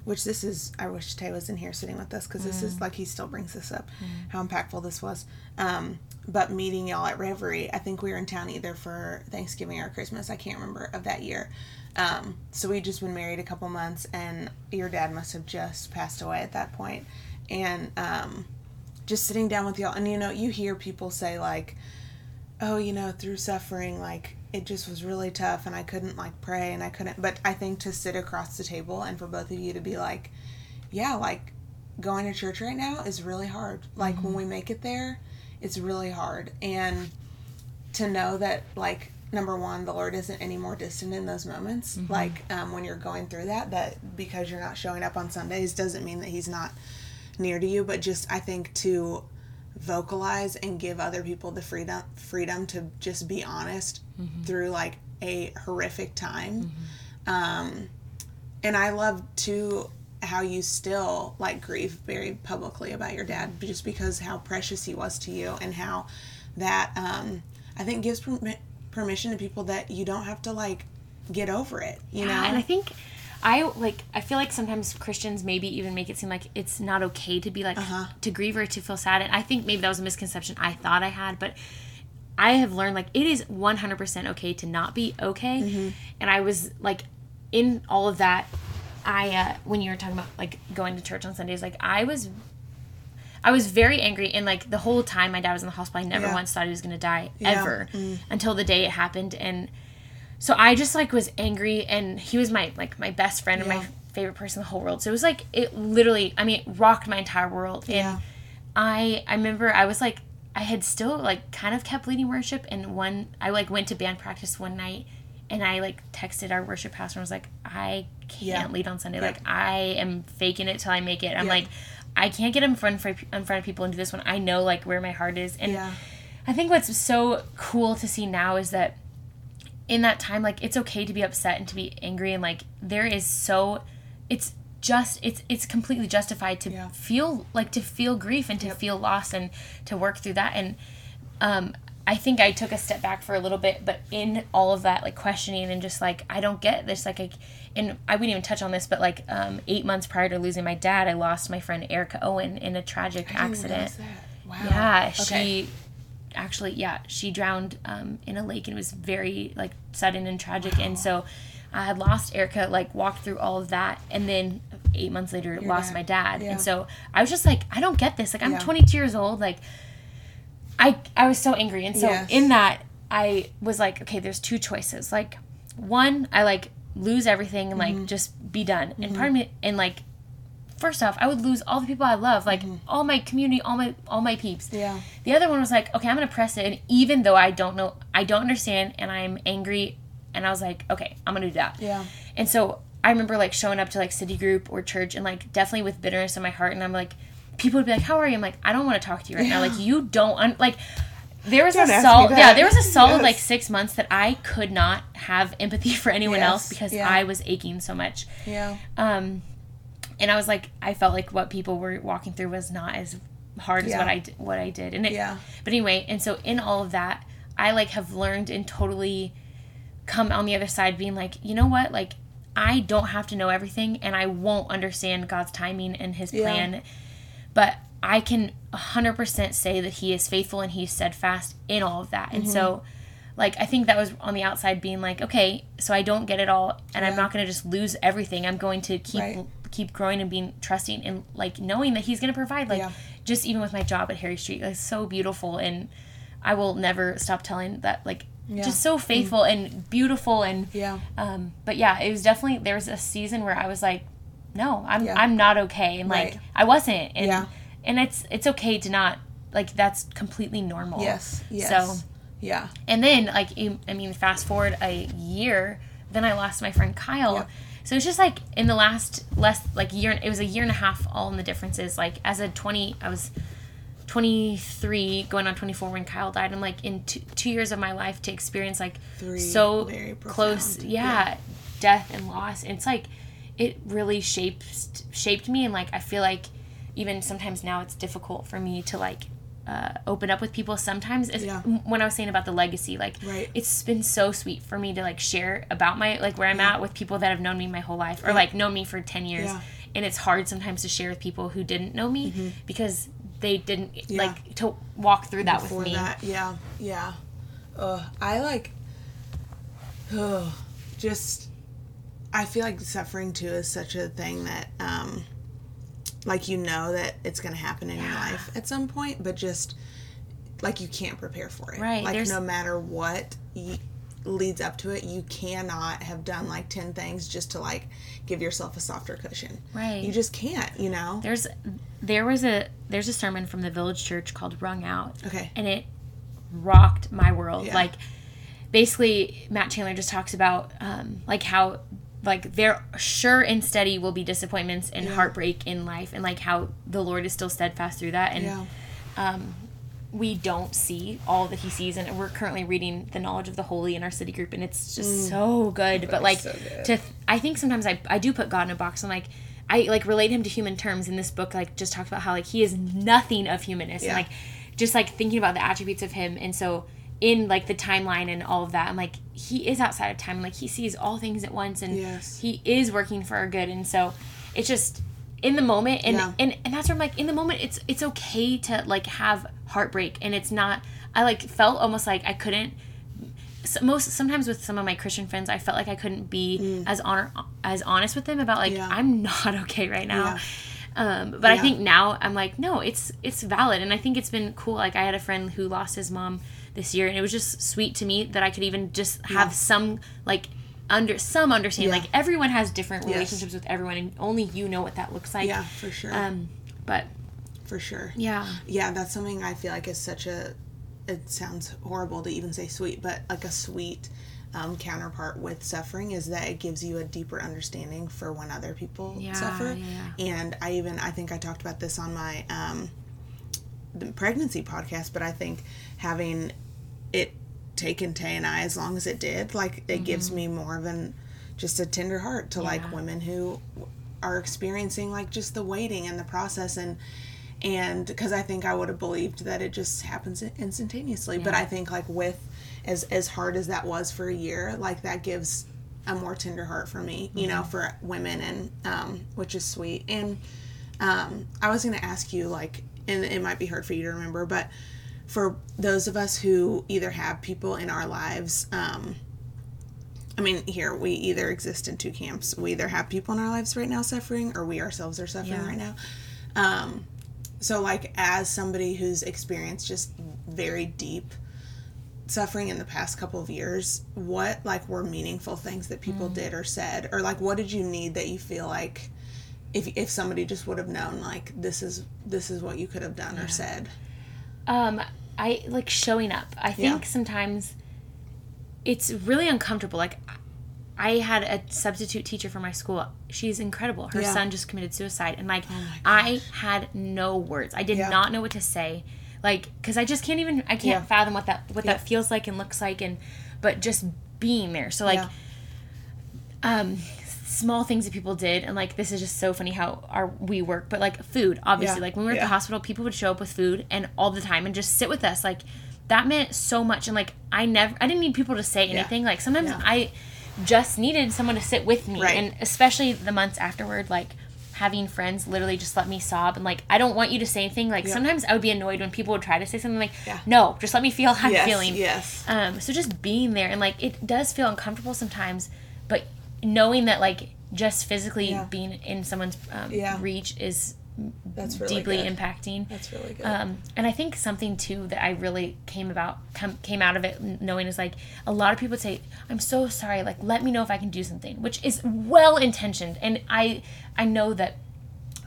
which this is, I wish Tay was in here sitting with us because this Mm. is like he still brings this up, how impactful this was. Um, but meeting y'all at Reverie, I think we were in town either for Thanksgiving or Christmas, I can't remember, of that year. Um, so we just been married a couple months and your dad must have just passed away at that point. And um, just sitting down with y'all, and you know, you hear people say, like, oh, you know, through suffering, like it just was really tough and I couldn't like pray and I couldn't. But I think to sit across the table and for both of you to be like, yeah, like going to church right now is really hard. Like when we make it there, it's really hard. And to know that, like, number one, the Lord isn't any more distant in those moments. Like um, when you're going through that, that because you're not showing up on Sundays doesn't mean that He's not near to you. But just, I think, to vocalize and give other people the freedom freedom to just be honest through like a horrific time um and i love too how you still like grieve very publicly about your dad just because how precious he was to you and how that um i think gives permi- permission to people that you don't have to like get over it you know and I think I like I feel like sometimes Christians maybe even make it seem like it's not okay to be like Uh-huh. to grieve or to feel sad. And I think maybe that was a misconception I thought I had, but I have learned like it is 100% okay to not be okay. Mm-hmm. And I was like in all of that I uh when you were talking about like going to church on Sundays like I was I was very angry and like the whole time my dad was in the hospital I never Yeah. once thought he was going to die Yeah. Mm. ever until the day it happened and so I just like was angry and he was my like my best friend and my favorite person in the whole world. So it was like it literally I mean it rocked my entire world. And Yeah. I I remember I was like I had still like kind of kept leading worship and one I like went to band practice one night and I like texted our worship pastor and was like I can't Yeah. lead on Sunday. Yeah. Like I am faking it till I make it. I'm Yeah. like I can't get in front of, in front of people and do this one. I know like where my heart is and yeah I think what's so cool to see now is that in that time, like it's okay to be upset and to be angry, and like there is so, it's just it's it's completely justified to Yeah. feel like to feel grief and to feel loss and to work through that. And um, I think I took a step back for a little bit, but in all of that, like questioning and just like I don't get this, like I, and I wouldn't even touch on this, but like um, eight months prior to losing my dad, I lost my friend Erica Owen in a tragic accident. wow Yeah, Okay. she actually yeah she drowned um, in a lake and it was very like sudden and tragic and so I had lost Erica like walked through all of that and then eight months later lost dad. my dad Yeah. and so I was just like I don't get this like I'm Yeah. 22 years old like I I was so angry, and so Yes. in that I was like, okay, there's two choices. Like, one, I like lose everything and Mm-hmm. like just be done. And part of me, and like, first off, I would lose all the people I love, like all my community, all my all my peeps. Mm-hmm. Yeah. The other one was like, okay, I'm gonna press it, and even though I don't know, I don't understand, and I'm angry, and I was like, okay, I'm gonna do that. Yeah. And so I remember like showing up to like city group or church, and like definitely with bitterness in my heart, and I'm like, people would be like, how are you? I'm like, I don't want to talk to you right now. Like you don't un- like. There was Don't a solid, yeah. There was a solid Yes. like six months that I could not have empathy for anyone Yes, else because yeah. I was aching so much. Yeah. Um, and I was like, I felt like what people were walking through was not as hard as what I what I did. And it, Yeah. but anyway, and so in all of that, I like have learned and totally come on the other side being like, you know what, like I don't have to know everything, and I won't understand God's timing and His Yeah. plan, but I can 100% say that He is faithful and He's steadfast in all of that. Mm-hmm. And so, like, I think that was on the outside being like, okay, so I don't get it all, and I'm not going to just lose everything. I'm going to keep Right. keep growing and being trusting and like knowing that He's going to provide. Like, Yeah. just even with my job at Harry Street, like, so beautiful, and I will never stop telling that, like, Yeah. just so faithful and beautiful and Yeah. um, but yeah, it was definitely there was a season where I was like, no, I'm Yeah. I'm not okay, and Right. like I wasn't, and Yeah. And it's it's okay to not like that's completely normal. Yes. Yes. So yeah. and then like I mean, fast forward a year, then I lost my friend Kyle. Yep. So it's just like in the last less like year, it was a year and a half all in the differences. Like as a twenty, I was. 23 going on 24 when Kyle died I'm like in two, two years of my life to experience like Three so very close profound. yeah, death and loss it's like it really shaped shaped me and like i feel like even sometimes now it's difficult for me to like uh, open up with people sometimes Yeah. when i was saying about the legacy like Right. it's been so sweet for me to like share about my like where i'm at with people that have known me my whole life or like known me for 10 years Yeah. and it's hard sometimes to share with people who didn't know me because they didn't Mm-hmm. Yeah. like to walk through that Before with me that, yeah, yeah. Uh, I like. Uh, just, I feel like suffering too is such a thing that, um, like you know that it's gonna happen in your life at some point, but just like you can't prepare for it. Right, Like there's- no matter what y- leads up to it, you cannot have done like ten things just to like give yourself a softer cushion. Right. You just can't. You know. There's there was a there's a sermon from the village church called Rung Out. Okay. And it rocked my world. Yeah. Like basically Matt Chandler just talks about um, like how like there sure and steady will be disappointments and heartbreak in life and like how the Lord is still steadfast through that and Yeah. we don't see all that he sees and we're currently reading the knowledge of the holy in our city group and it's just so good but like Mm. so good. to i think sometimes I, I do put god in a box and like i like relate him to human terms in this book like just talks about how like he is nothing of humanness Yeah. and like just like thinking about the attributes of him and so in like the timeline and all of that i'm like he is outside of time like he sees all things at once and Yes. he is working for our good and so it's just in the moment and, Yeah. and and that's where I'm like in the moment it's it's okay to like have heartbreak and it's not I like felt almost like I couldn't most sometimes with some of my Christian friends I felt like I couldn't be as honor as honest with them about like Mm. Yeah. I'm not [LAUGHS] okay right now. Yeah. Um, but I think now I'm like no it's it's valid and I think it's been cool like I had a friend who lost his mom this year and it was just sweet to me that I could even just have some like under some understanding Yeah. like everyone has different Yes. relationships with everyone and only you know what that looks like Yeah, for sure. um but for sure. yeah yeah that's something i feel like is such a it sounds horrible to even say sweet but like a sweet um, counterpart with suffering is that it gives you a deeper understanding for when other people Yeah, suffer yeah, and i even i think i talked about this on my um, the pregnancy podcast but i think having it taken tay and i as long as it did like it gives me more of an just a tender heart to like Mm-hmm. Women who are experiencing like just the waiting and the process and and because I think I would have believed that it just happens instantaneously. But I think like with as as hard as that was for a year, like that gives a more tender heart for me, you know, for women and um, which is sweet. And um, I was gonna ask you like, and it might be hard for you to remember, but for those of us who either have people in our lives, um, I mean, here we either exist in two camps. We either have people in our lives right now suffering, or we ourselves are suffering Yeah. right now. Um, so, like, as somebody who's experienced just very deep suffering in the past couple of years, what like were meaningful things that people Mm. did or said, or like what did you need that you feel like if if somebody just would have known like this is this is what you could have done or said. Um, I like showing up. I think Yeah. sometimes it's really uncomfortable. Like, I had a substitute teacher for my school. She's incredible. Her Yeah. Oh son just committed suicide, and like, my I had no words. I did Yeah. not know what to say. Like, because I just can't even. I can't Yeah. fathom what that what Yeah. that feels like and looks like, and but just being there. So like, Yeah. um small things that people did and like this is just so funny how our we work but like food obviously Yeah. like when we were at the hospital people would show up with food and all the time and just sit with us like that meant so much and like i never i didn't need people to say anything like sometimes Yeah. i just needed someone to sit with me Right. and especially the months afterward like having friends literally just let me sob and like i don't want you to say anything like Yeah. sometimes i would be annoyed when people would try to say something like Yeah. no just let me feel how i'm feeling yes. um, so just being there and like it does feel uncomfortable sometimes, but knowing that like just physically Yeah. being in someone's um, Yeah. reach is That's really deeply good. impacting. That's really good. Um, and I think something too that I really came about come, came out of it knowing is like a lot of people would say, "I'm so sorry. Like, let me know if I can do something," which is well intentioned, and I I know that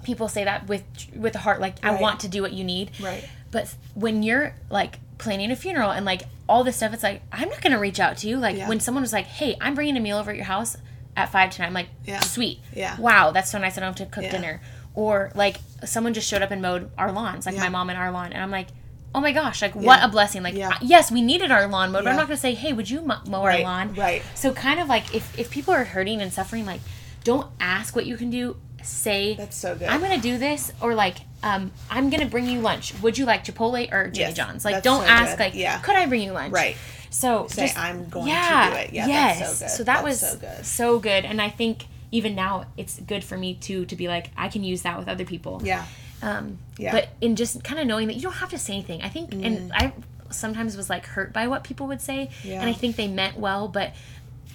people say that with with a heart, like I want to do what you need, Right. But when you're like planning a funeral and like all this stuff, it's like I'm not gonna reach out to you. Like Yeah. when someone was like, "Hey, I'm bringing a meal over at your house at five tonight," I'm like, Yeah. "Sweet, Yeah. wow, that's so nice. I don't have to cook Yeah. dinner." Or like someone just showed up and mowed our lawns, like Yeah. my mom and our lawn, and I'm like, "Oh my gosh, like what a blessing!" Like. I- yes, we needed our lawn mowed, but I'm not gonna say, "Hey, would you mow Right, our lawn?" right. So kind of like if if people are hurting and suffering, like don't ask what you can do. Say That's so good. I'm gonna do this, or like um, I'm gonna bring you lunch. Would you like Chipotle or Jimmy Yes, John's? Like don't so ask good. like Yeah. could I bring you lunch? Right. So Say, just "I'm going to do it." Yeah, yes. that's so good. So that That's was so good. so good, and I think even now it's good for me too to be like I can use that with other people. yeah. Um, Yeah. Mm. But in just kind of knowing that you don't have to say anything. I think, and I sometimes was like hurt by what people would say, Yeah. and I think they meant well, but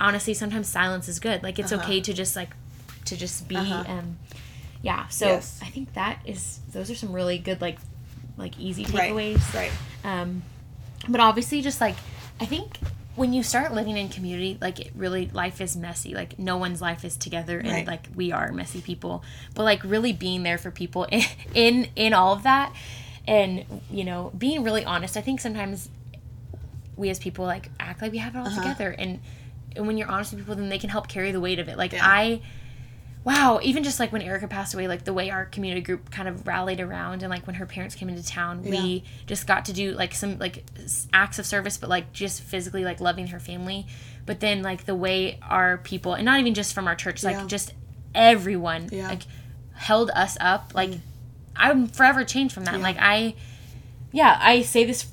honestly, sometimes silence is good. Like it's okay to just like to just be. Uh-huh. Um, yeah. So Yes. I think that is those are some really good like like easy takeaways. Right. takeaways. Right. Um, but obviously, just like I think when you start living in community, like it really life is messy. Like no one's life is together, and Right. like we are messy people. But like really being there for people [LAUGHS] in in, in all of that, and you know being really honest. I think sometimes we as people like act like we have it all Uh-huh. together, and and when you're honest with people, then they can help carry the weight of it. Like Yeah. I wow even just like when erica passed away like the way our community group kind of rallied around and like when her parents came into town we just got to do like some like acts of service but like just physically like loving her family but then like the way our people and not even just from our church like Yeah. just everyone Yeah. like held us up like i'm forever changed from that Yeah. like i yeah i say this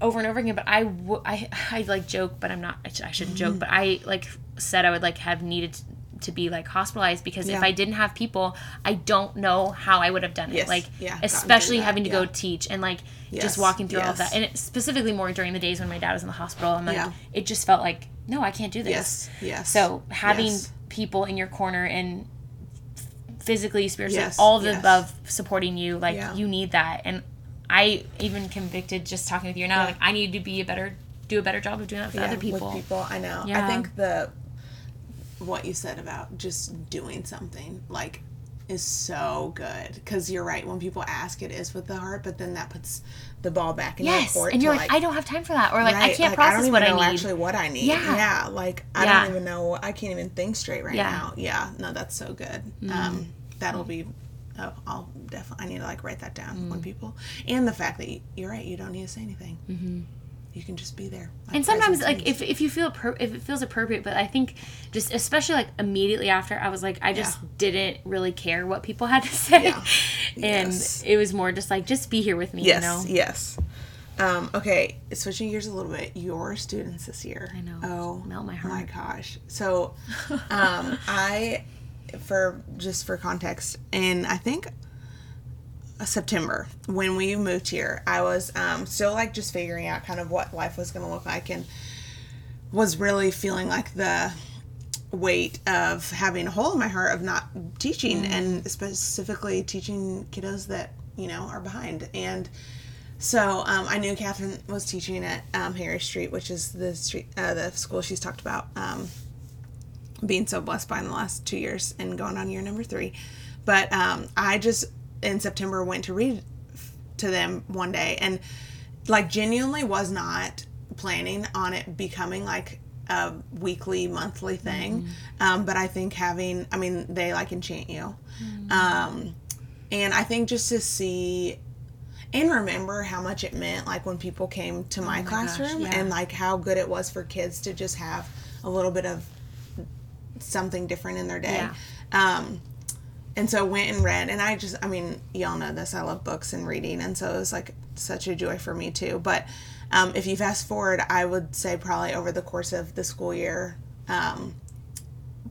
over and over again but I, w- I I like joke but i'm not i, sh- I shouldn't Mm-hmm. joke but i like said i would like have needed to be like hospitalized because if i didn't have people i don't know how i would have done it Yes. like Yeah, especially having to go teach and like Yes. just walking through all of that and it, specifically more during the days when my dad was in the hospital i'm like Yeah. it just felt like no i can't do this Yes. Yes. so having Yes. people in your corner and physically, spiritually, Yes, all of the yes. above supporting you, like Yeah. you need that. And I even convicted just talking with you now, Yeah. like I need to be a better, do a better job of doing that for yeah, other people. With people, I know. I think the what you said about just doing something like is so good because you're right. When people ask, it is with the heart, but then that puts the ball back in Yes, your court. and you're like, I don't have time for that, or like I can't like, process don't what I need. Actually, what I need. Yeah. Yeah, like I Yeah. don't even know. I can't even think straight right Yeah. now. Yeah, no, that's so good. Mm-hmm. Um, that'll be. Oh, I'll definitely. I need to like write that down Mm. when people, and the fact that you, you're right. You don't need to say anything. Mm-hmm. You can just be there. Like and sometimes like if, if you feel appro- if it feels appropriate but i think just especially like immediately after i was like i just Yeah. didn't really care what people had to [LAUGHS] say Yeah. and Yes. it was more just like just be here with me Yes, you know yes. Um, okay, switching gears a little bit. Your students this year. I know. Oh, Melt my heart. my gosh. So, um, [LAUGHS] I, for just for context, and I think September. When we moved here, I was um, still like just figuring out kind of what life was going to look like, and was really feeling like the weight of having a hole in my heart of not teaching and specifically teaching kiddos that you know are behind. And So um, I knew Catherine was teaching at um, Harry Street, which is the street, uh, the school she's talked about um, being so blessed by in the last two years and going on year number three. But um, I just in September went to read to them one day and like genuinely was not planning on it becoming like a weekly monthly thing Mm-hmm. um, but i think having i mean they like enchant you Mm-hmm. um, and i think just to see and remember how much it meant like when people came to my, Oh gosh, classroom yeah. and like how good it was for kids to just have a little bit of something different in their day Yeah. um, and so went and read and i just i mean y'all know this i love books and reading and so it was like such a joy for me too but um, if you fast forward i would say probably over the course of the school year um,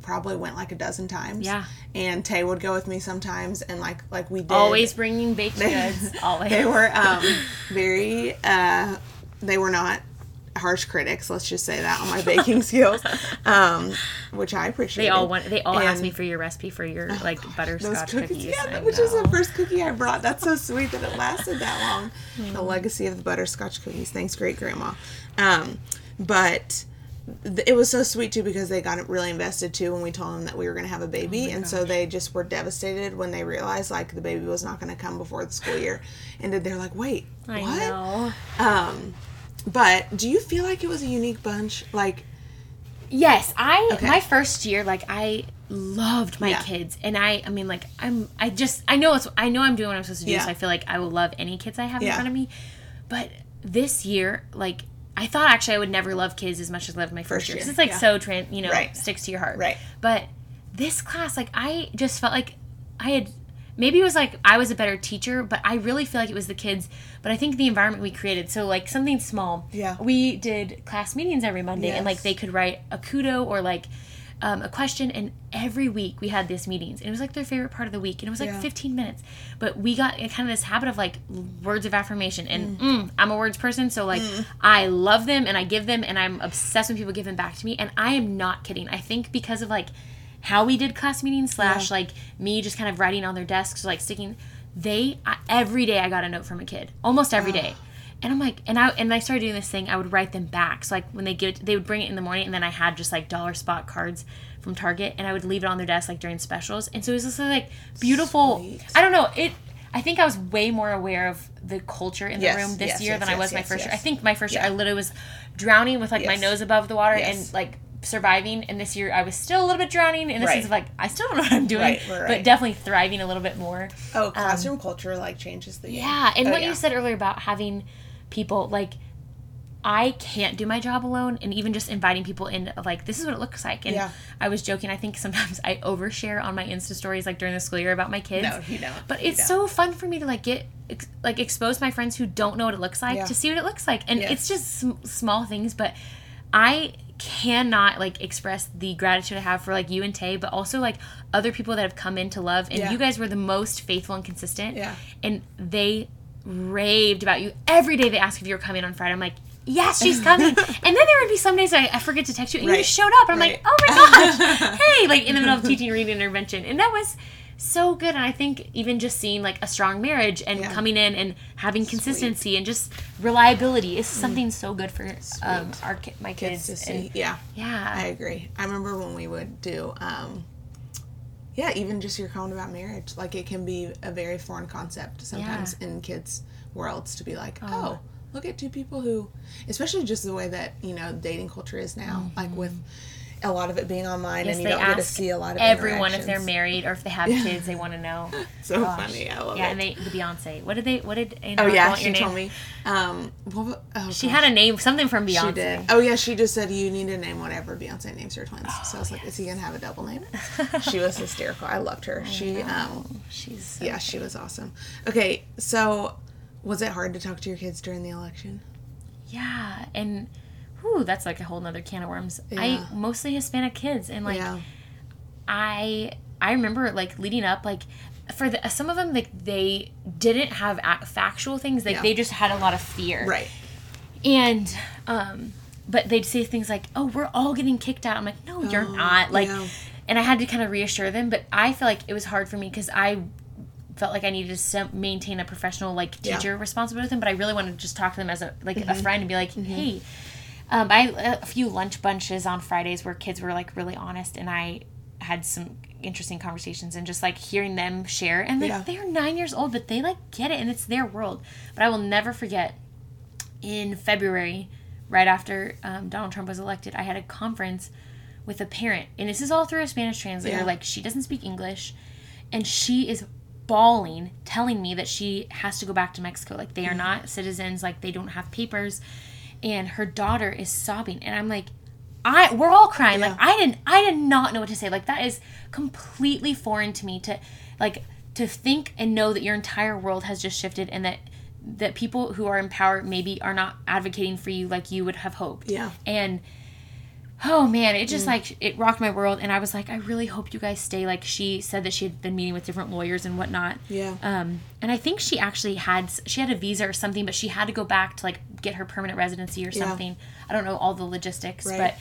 probably went like a dozen times Yeah. and tay would go with me sometimes and like like we did Always bringing baked [LAUGHS] goods. [LAUGHS] Always. they were um, very uh, they were not harsh critics let's just say that on my baking skills [LAUGHS] um, which i appreciate They all want. They all asked And- me for your recipe for your like those butterscotch cookies, cookies. yeah, which is the first cookie I brought. That's so [LAUGHS] sweet that it lasted that long. Mm. The legacy of the butterscotch cookies. Thanks, great grandma. Um, but it was so sweet too because they got really invested too when we told them that we were going to have a baby, and so they just were devastated when they realized like the baby was not going to come before the school year, and they're like, wait, I what? Um, but do you feel like it was a unique bunch? Like, Yes, I Okay. my first year, like I loved my Yeah. kids, and I, I mean, like I'm, I just, I know it's, I know I'm doing what I'm supposed to do, Yeah. so I feel like I will love any kids I have in front of me. But this year, like I thought actually I would never love kids as much as I loved my first, First year, 'cause year, it's like yeah. so trans, you know, Right. sticks to your heart. Right. But this class, like I just felt like I had. Maybe it was like I was a better teacher, but I really feel like it was the kids. But I think the environment we created. So like something small. Yeah. We did class meetings every Monday, and like they could write a kudo or like um, a question and every week we had these meetings and it was like their favorite part of the week and it was like Yeah. 15 minutes but we got kind of this habit of like words of affirmation and mm, i'm a words person so like i love them and i give them and i'm obsessed when people give them back to me and i am not kidding i think because of like how we did class meetings slash like me just kind of writing on their desks like sticking they I, every day i got a note from a kid almost every day and I'm like, and I and I started doing this thing. I would write them back. So like when they give it, they would bring it in the morning, and then I had just like dollar spot cards from Target, and I would leave it on their desk like during specials. And so it was just like beautiful. Sweet. I don't know it. I think I was way more aware of the culture in the Yes, room this yes, year yes, than I was my first year. I think my first year I literally was drowning with like my nose above the water and like surviving. And this year I was still a little bit drowning in the Right. sense of like I still don't know what I'm doing, Right, right, but definitely thriving a little bit more. oh, um, classroom culture like changes the game. Yeah, and Oh, what yeah. you said earlier about having people like I can't do my job alone and even just inviting people in like this is what it looks like. And Yeah. I was joking, I think sometimes I overshare on my Insta stories like during the school year about my kids. No, you don't. But You it's don't. so fun for me to like get ex- like expose my friends who don't know what it looks like Yeah. to see what it looks like. And it's just sm- small things, but I cannot like express the gratitude I have for like you and Tay, but also like other people that have come in to love. And Yeah. you guys were the most faithful and consistent. Yeah. And they raved about you every day. They asked if you were coming on Friday. I'm like, yes, she's coming. [LAUGHS] and then there would be some days I, I forget to text you, and you Right. just showed up. And I'm Right. like, oh my gosh, [LAUGHS] hey, like in the middle of teaching reading intervention, and that was so good. And I think even just seeing like a strong marriage and Yeah. coming in and having consistency and just reliability is something so good for um, our ki- my kids kids. to And- see. Yeah. yeah, I agree. I remember when we would do, um, yeah, even just your comment about marriage. Like it can be a very foreign concept sometimes in kids' worlds to be like, oh, look at two people who, especially just the way that you know dating culture is now, like with a lot of it being online Yes, and you don't get to see a lot of everyone if they're married or if they have kids, they want to know. [LAUGHS] So Gosh. funny. I love it. yeah, it. and they the Beyonce. What did they? What did? You oh yeah, she your told me. Um, what, oh, She gosh. had a name, something from Beyonce. She did. Oh yeah, she just said you need to name whatever Beyonce names her twins. so I was like, is he gonna have a double name? [LAUGHS] she was hysterical. I loved her. She um She's so yeah, she was awesome. Okay, so was it hard to talk to your kids during the election? Yeah, and whew, that's like a whole nother can of worms. Yeah. I mostly Hispanic kids, and like yeah. I I remember like leading up like for the, some of them like they didn't have factual things like Yeah. they just had a lot of fear Right. and um but they'd say things like oh we're all getting kicked out i'm like no you're Oh, not like yeah. and i had to kind of reassure them but i feel like it was hard for me because i felt like I needed to maintain a professional like Yeah. teacher responsibility with them, but I really wanted to just talk to them as a like a friend and be like, hey, um, I a few lunch bunches on Fridays where kids were like really honest, and I had some interesting conversations and just like hearing them share and like Yeah. they're nine years old, but they like get it and it's their world. But I will never forget in February, right after um, Donald Trump was elected, I had a conference with a parent, and this is all through a Spanish translator. Yeah. Like she doesn't speak English, and she is bawling, telling me that she has to go back to Mexico. Like they are Mm-hmm. not citizens, like they don't have papers, and her daughter is sobbing, and I'm like. I we're all crying. Like I didn't I did not know what to say. Like that is completely foreign to me to like to think and know that your entire world has just shifted and that that people who are in power maybe are not advocating for you like you would have hoped. Yeah. And oh man, it Mm. just like it rocked my world and I was like I really hope you guys stay like she said that she had been meeting with different lawyers and whatnot. Yeah. Um and I think she actually had she had a visa or something but she had to go back to like get her permanent residency or Yeah. something. I don't know all the logistics, Right. but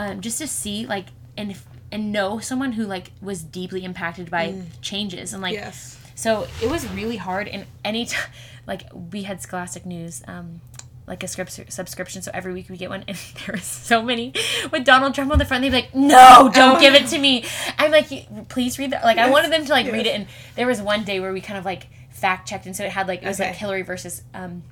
um just to see like and and know someone who like was deeply impacted by changes and like Mm. yes. so it was really hard and any time [LAUGHS] like we had scholastic news um like a script subscription so every week we get one. [LAUGHS] And there was so many. With donald trump on the front they'd be like no don't Oh. give it to me. I'm like please read that. Like i wanted them to like read it. And there was one day where we kind of like fact checked and so it had like it was like hillary versus um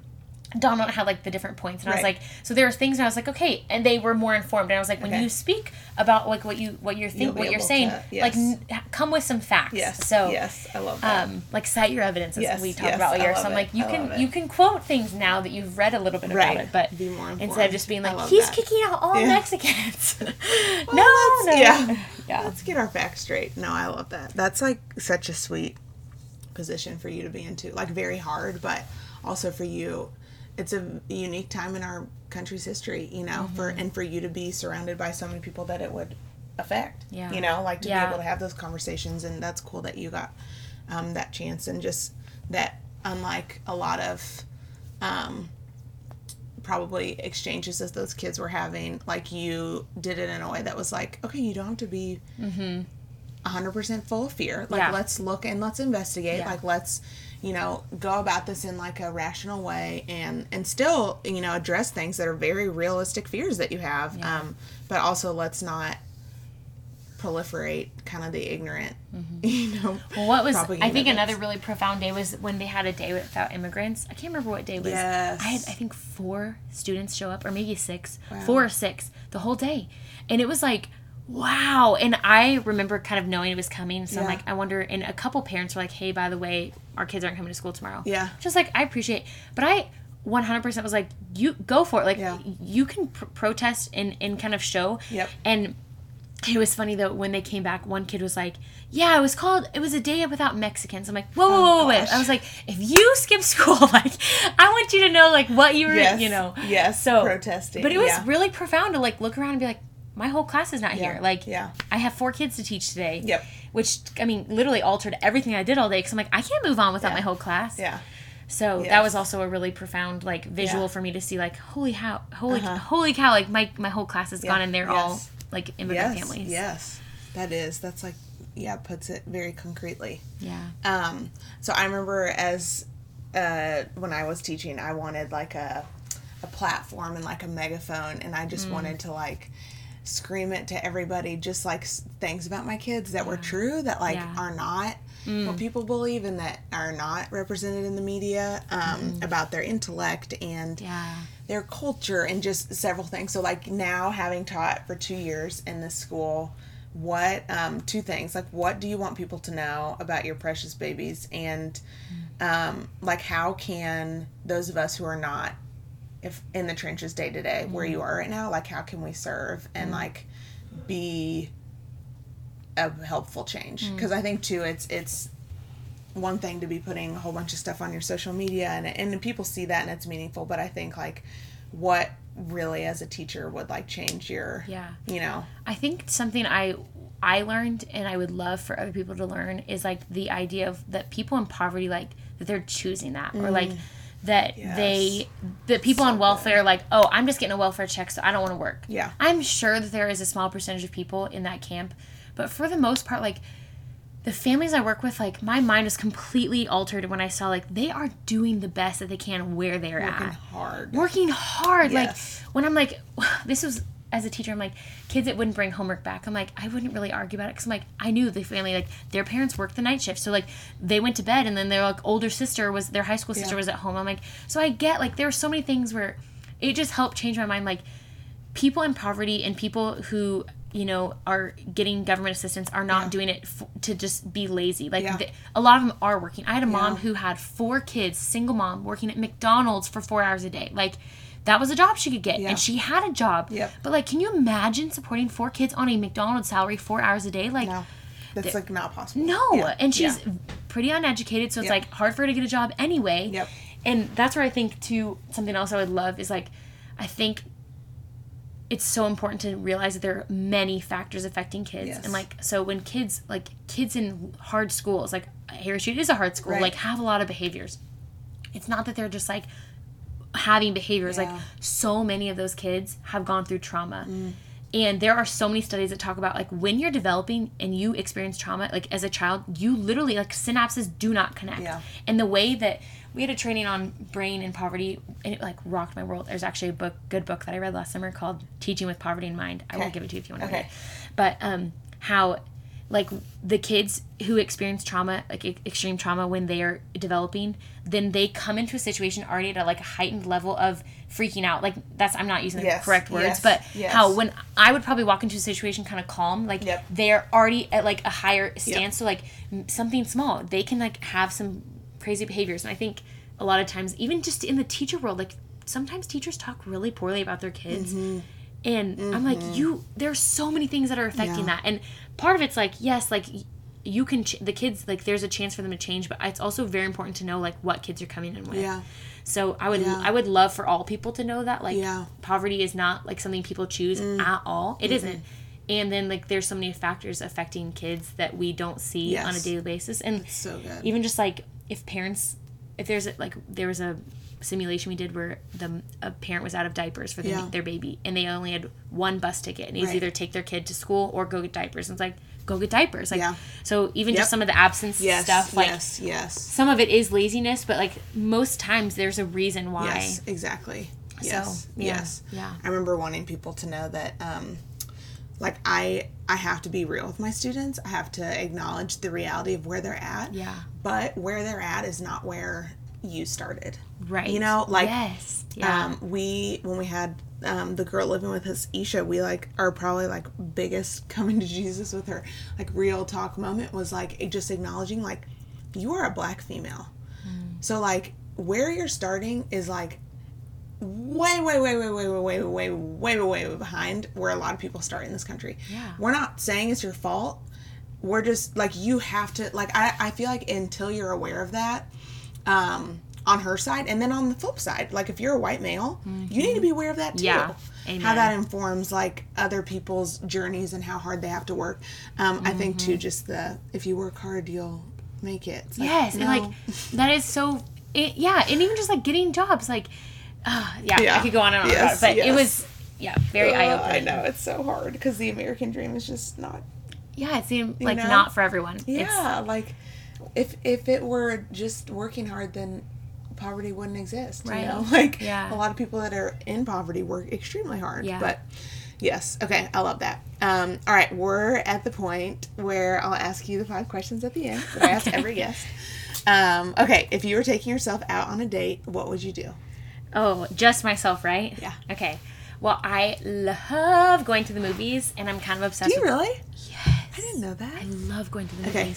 Donald had like the different points, and I was like, so there were things, and I was like, okay, and they were more informed, and I was like, when Okay. you speak about like what you what you're think what you're saying, to- like n- come with some facts. Yes. So yes, I love that. um, like cite your evidence as Yes, we talked yes, about earlier. So I'm like, you I can you can quote things now that you've read a little bit Right. about it, but Be more instead of just being like, he's that. kicking out all Yeah. Mexicans. no, [LAUGHS] [LAUGHS] Well, no, let's- yeah. yeah, Let's get our facts straight. No, I love that. That's like such a sweet position for you to be into. Like very hard, but also for you, it's a unique time in our country's history. You know, for Mm-hmm. and for you to be surrounded by so many people that it would affect. Yeah. You know, like to Yeah. be able to have those conversations, and that's cool that you got um, that chance, and just that unlike a lot of. Um, probably exchanges that those kids were having like you did it in a way that was like okay you don't have to be 100% full of fear like Yeah. let's look and let's investigate Yeah. like let's you know go about this in like a rational way and and still you know address things that are very realistic fears that you have Yeah. um but also let's not proliferate kind of the ignorant [LAUGHS] you know Mm-hmm. Well, what was I think another really profound day was when they had a day without immigrants. I can't remember what day it was. Yes. I had I think four students show up, or maybe six, Wow. four or six, the whole day, and it was like. Wow. And I remember kind of knowing it was coming. So I'm like, I wonder. And a couple parents were like, hey, by the way, our kids aren't coming to school tomorrow. Yeah. Just like, I appreciate But I 100% was like, you go for it. Like, Yeah. you can pr- protest and, and kind of show. Yep. And it was funny though when they came back. One kid was like, "Yeah, it was called. It was a day without Mexicans." I'm like, "Whoa, whoa, oh whoa, wait!" gosh. I was like, "If you skip school, [LAUGHS] like, I want you to know like what you were, Yes. you know." Yes, So protesting, But it was yeah. really profound to like look around and be like, "My whole class is not Yeah, here." Like, yeah. I have four kids to teach today. Yep. Which I mean, literally altered everything I did all day because I'm like, I can't move on without Yeah. my whole class. yeah So Yes. that was also a really profound like visual Yeah. for me to see like, holy how, holy, Uh-huh. holy cow! Like my my whole class is Yeah. gone and they're all like immigrant yes families. yes that is that's like yeah puts it very concretely Yeah. Um, so I remember as uh, when I was teaching, I wanted like a a platform and like a megaphone, and I Mm. just wanted to like scream it to everybody, just like things about my kids that were true, that like Yeah. are not what people believe and that are not represented in the media um, about their intellect and. Yeah. their culture and just several things. So like now having taught for two years in this school, what um, two things like what do you want people to know about your precious babies and um, like how can those of us who are not if in the trenches day to day where you mm-hmm. are right now like how can we serve and mm-hmm. like be a helpful change? Mm. Because i think too it's it's one thing to be putting a whole bunch of stuff on your social media and and people see that and it's meaningful but i think like what really as a teacher would like change your Yeah. you know? I think something I I learned and I would love for other people to learn is like the idea of that people in poverty like that they're choosing that or like mm. That. Yes. they the people on welfare like oh I'm just getting a welfare check so I don't want to work. Yeah. I'm sure that there is a small percentage of people in that camp, but for the most part like the families I work with, like my mind was completely altered when I saw like they are doing the best that they can where they're at. Working at, hard. working hard. Yes. Like when I'm like, [SIGHS] this was as a teacher, I'm like, kids that wouldn't bring homework back. I'm like, I wouldn't really argue about it because I'm like, I knew the family, like their parents worked the night shift, so like they went to bed and then their like older sister was their high school sister Yeah. was at home. I'm like, so I get like there were so many things where it just helped change my mind. Like people in poverty and people who you know are getting government assistance are not Yeah. doing it f- to just be lazy like Yeah. th- a lot of them are working i had a mom who had four kids single mom working at mcdonald's for four hours a day like that was a job she could get Yeah. and she had a job Yep. but like can you imagine supporting four kids on a mcdonald's salary four hours a day like No, that's like not possible. no, Yeah. and she's Yeah. pretty uneducated, so it's Yep. like hard for her to get a job anyway. Yep. And that's where I think too something else I would love is like I think it's so important to realize that there are many factors affecting kids. Yes. And like so when kids like kids in hard schools, like Harris Street is a hard school, Right. like have a lot of behaviors. It's not that they're just like having behaviors like so many of those kids have gone through trauma. Mm. and there are so many studies that talk about like when you're developing and you experience trauma like as a child you literally like synapses do not connect. Yeah. and the way that we had a training on brain and poverty and it like rocked my world. There's actually a book good book that i read last summer called teaching with poverty in mind. I will give it to you if you want to Okay. read it. But um how like the kids who experience trauma like e- extreme trauma when they are developing then they come into a situation already at a, like a heightened level of freaking out like that's i'm not using the correct words yes, but yes. how when i would probably walk into a situation kind of calm like Yep. they're already at like a higher stance so like m- something small they can like have some crazy behaviors and i think a lot of times even just in the teacher world like sometimes teachers talk really poorly about their kids Mm-hmm. And i'm like you there's so many things that are affecting Yeah. that. And part of it's like yes like you can ch- the kids like there's a chance for them to change but it's also very important to know like what kids are coming in with. Yeah. so i would Yeah. i would love for all people to know that like Yeah. poverty is not like something people choose at all. It not and then like there's so many factors affecting kids that we don't see on a daily basis. And So even just like if parents if there's a, like there was a simulation we did where the a parent was out of diapers for the, Yeah. their baby and they only had one bus ticket and it was Right. either take their kid to school or go get diapers and it's like go get diapers like Yeah. so even Yep. just some of the absence yes. stuff like yes. Yes. some of it is laziness but like most times there's a reason why Yes, exactly. Yes, yeah, yes. yeah. I remember wanting people to know that, um, like I, I have to be real with my students. I have to acknowledge the reality of where they're at. Yeah. But where they're at is not where you started. right You know, like yes yeah um, we when we had um, the girl living with us, Isha, we like are probably like biggest coming to Jesus with her like real talk moment was like just acknowledging like you are a black female. So like where you're starting is like way way way way way way way way way way way behind where a lot of people start in this country. Yeah. We're not saying it's your fault. We're just like you have to like I I feel like until you're aware of that um on her side and then on the flip side. Like if you're a white male you need to be aware of that too. Yeah. how that informs like other people's journeys and how hard they have to work. Um i think too just the if you work hard you'll make it. Like, yes and like [LAUGHS] that is so it, yeah and even just like getting jobs like uh, yeah, i could go on and on Yes, about it but it was yeah very Uh, eye-opening. I know it's so hard because the american dream is just not yeah it seemed like know? not for everyone. It's yeah like if if it were just working hard then poverty wouldn't exist Right. you know [LAUGHS] like Yeah. a lot of people that are in poverty work extremely hard Yeah. but yes okay i love that um all right we're at the point where i'll ask you the five questions at the end that i ask Okay. [LAUGHS] every guest um okay if you were taking yourself out on a date what would you do oh just myself right Yeah. okay well i love going to the movies and i'm kind of obsessed do you really yes i didn't know that I love going to the Okay.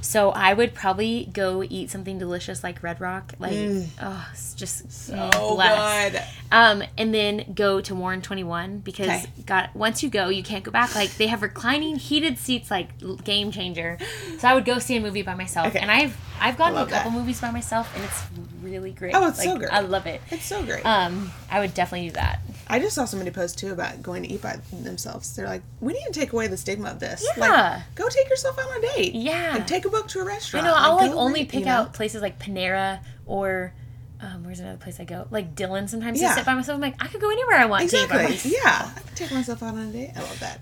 So I would probably go eat something delicious like Red Rock, like oh, it's just so oh blessed. good Um, and then go to Warren Twenty One because Okay. God, once you go, you can't go back. Like they have reclining heated seats, like game changer. So I would go see a movie by myself, Okay. and I've I've gone to a couple that. movies by myself, and it's really great. Oh, it's like, so great. I love it. it's so great Um, I would definitely do that. I just saw somebody post too about going to eat by themselves. They're like, we need to take away the stigma of this. Yeah. Like, go take yourself on a date. Yeah. Like, take a book to a restaurant. I know. I'll like go only pick you know? out places like Panera or um, where's another place I go? Like Dylan. Sometimes Yeah. to sit by myself. I'm like, I could go anywhere I want to. Exactly. myself. [LAUGHS] Yeah. I could take myself out on a date. I love that.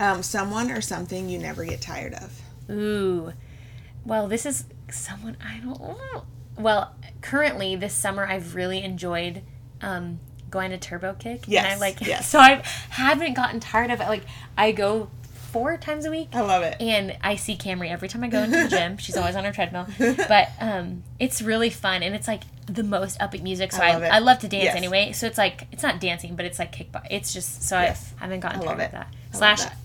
Um, someone or something you never get tired of. Ooh. well, this is someone I don't. know. Well, currently this summer I've really enjoyed um, going to Turbo Kick. And I Yes, like [LAUGHS] yes. so I haven't gotten tired of it. Like I go four times a week. I love it. And I see Camry every time I go into the gym. She's always on her treadmill. [LAUGHS] But um, it's really fun and it's like the most upbeat music. So I I, love it. I, love to dance Yes. anyway. So it's like it's not dancing, but it's like kickbox. It's just so Yes. I haven't gotten I tired love of that. I Slash, that.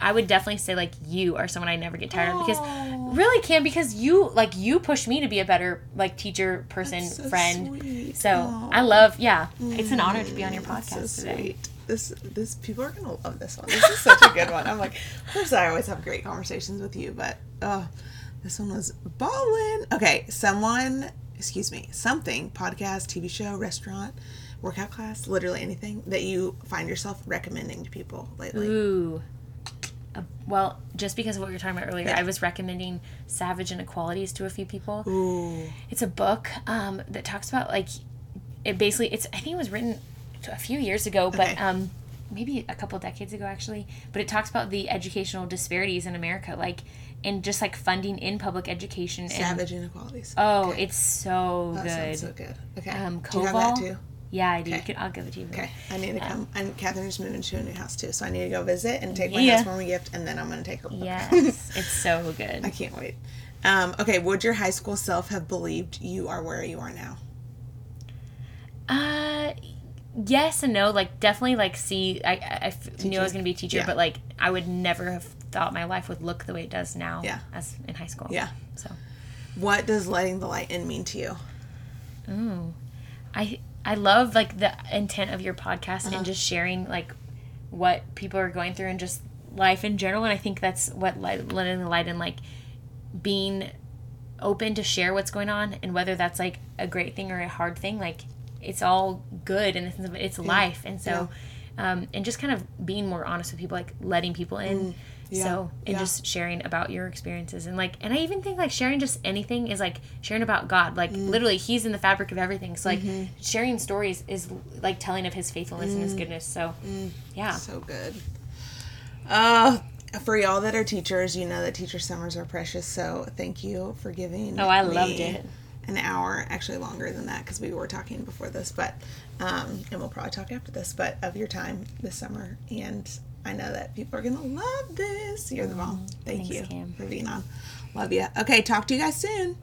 I would definitely say like you are someone I never get tired of because really can because you like you push me to be a better like teacher person so friend. sweet. So Aw. I love yeah. It's an honor to be on your podcast so today. sweet. This this people are gonna love this one. This is such a good one. I'm like, of course I always have great conversations with you, but oh, this one was ballin'. Okay, someone, excuse me, something, podcast, TV show, restaurant, workout class, literally anything that you find yourself recommending to people lately. Ooh. Uh, well, just because of what you were talking about earlier, Yeah. I was recommending Savage Inequalities to a few people. Ooh, It's a book um, that talks about like it basically. It's I think it was written a few years ago, but Okay. um, maybe a couple decades ago actually. But it talks about the educational disparities in America, like and just like funding in public education. And, savage inequalities. oh, Okay. it's so that good. sounds so good. Okay, Um, do you have that too? Yeah, I do. Okay. Can- I'll give it to you. Okay, I need to come. And Catherine's moving to a new house too, so I need to go visit and take my Yeah. housewarming gift, and then I'm gonna take a look. Yes, [LAUGHS] it's so good. I can't wait. Um, okay, would your high school self have believed you are where you are now? Uh, yes and no. Like definitely, like see, I, I knew I was gonna be a teacher, Yeah. but like I would never have thought my life would look the way it does now. Yeah. As in high school. Yeah. So, What does letting the light in mean to you? ooh, I I love like the intent of your podcast Uh-huh. and just sharing like what people are going through and just life in general. And I think that's what light, letting the light in, like being open to share what's going on and whether that's like a great thing or a hard thing like it's all good in the sense of it's life and so um, and just kind of being more honest with people like letting people in Mm, yeah, so and yeah. just sharing about your experiences and like and i even think like sharing just anything is like sharing about god like Mm. literally he's in the fabric of everything so like Mm-hmm. sharing stories is like telling of his faithfulness and Mm. his goodness so yeah So good. Uh, for y'all that are teachers, you know that teacher summers are precious. So thank you for giving. Oh, I me loved it. An hour, actually longer than that, because we were talking before this, but um, and we'll probably talk after this. But of your time this summer, and I know that people are gonna love this. You're the mom. Thank Thanks, you Cam. for being on. Love you. Okay, talk to you guys soon.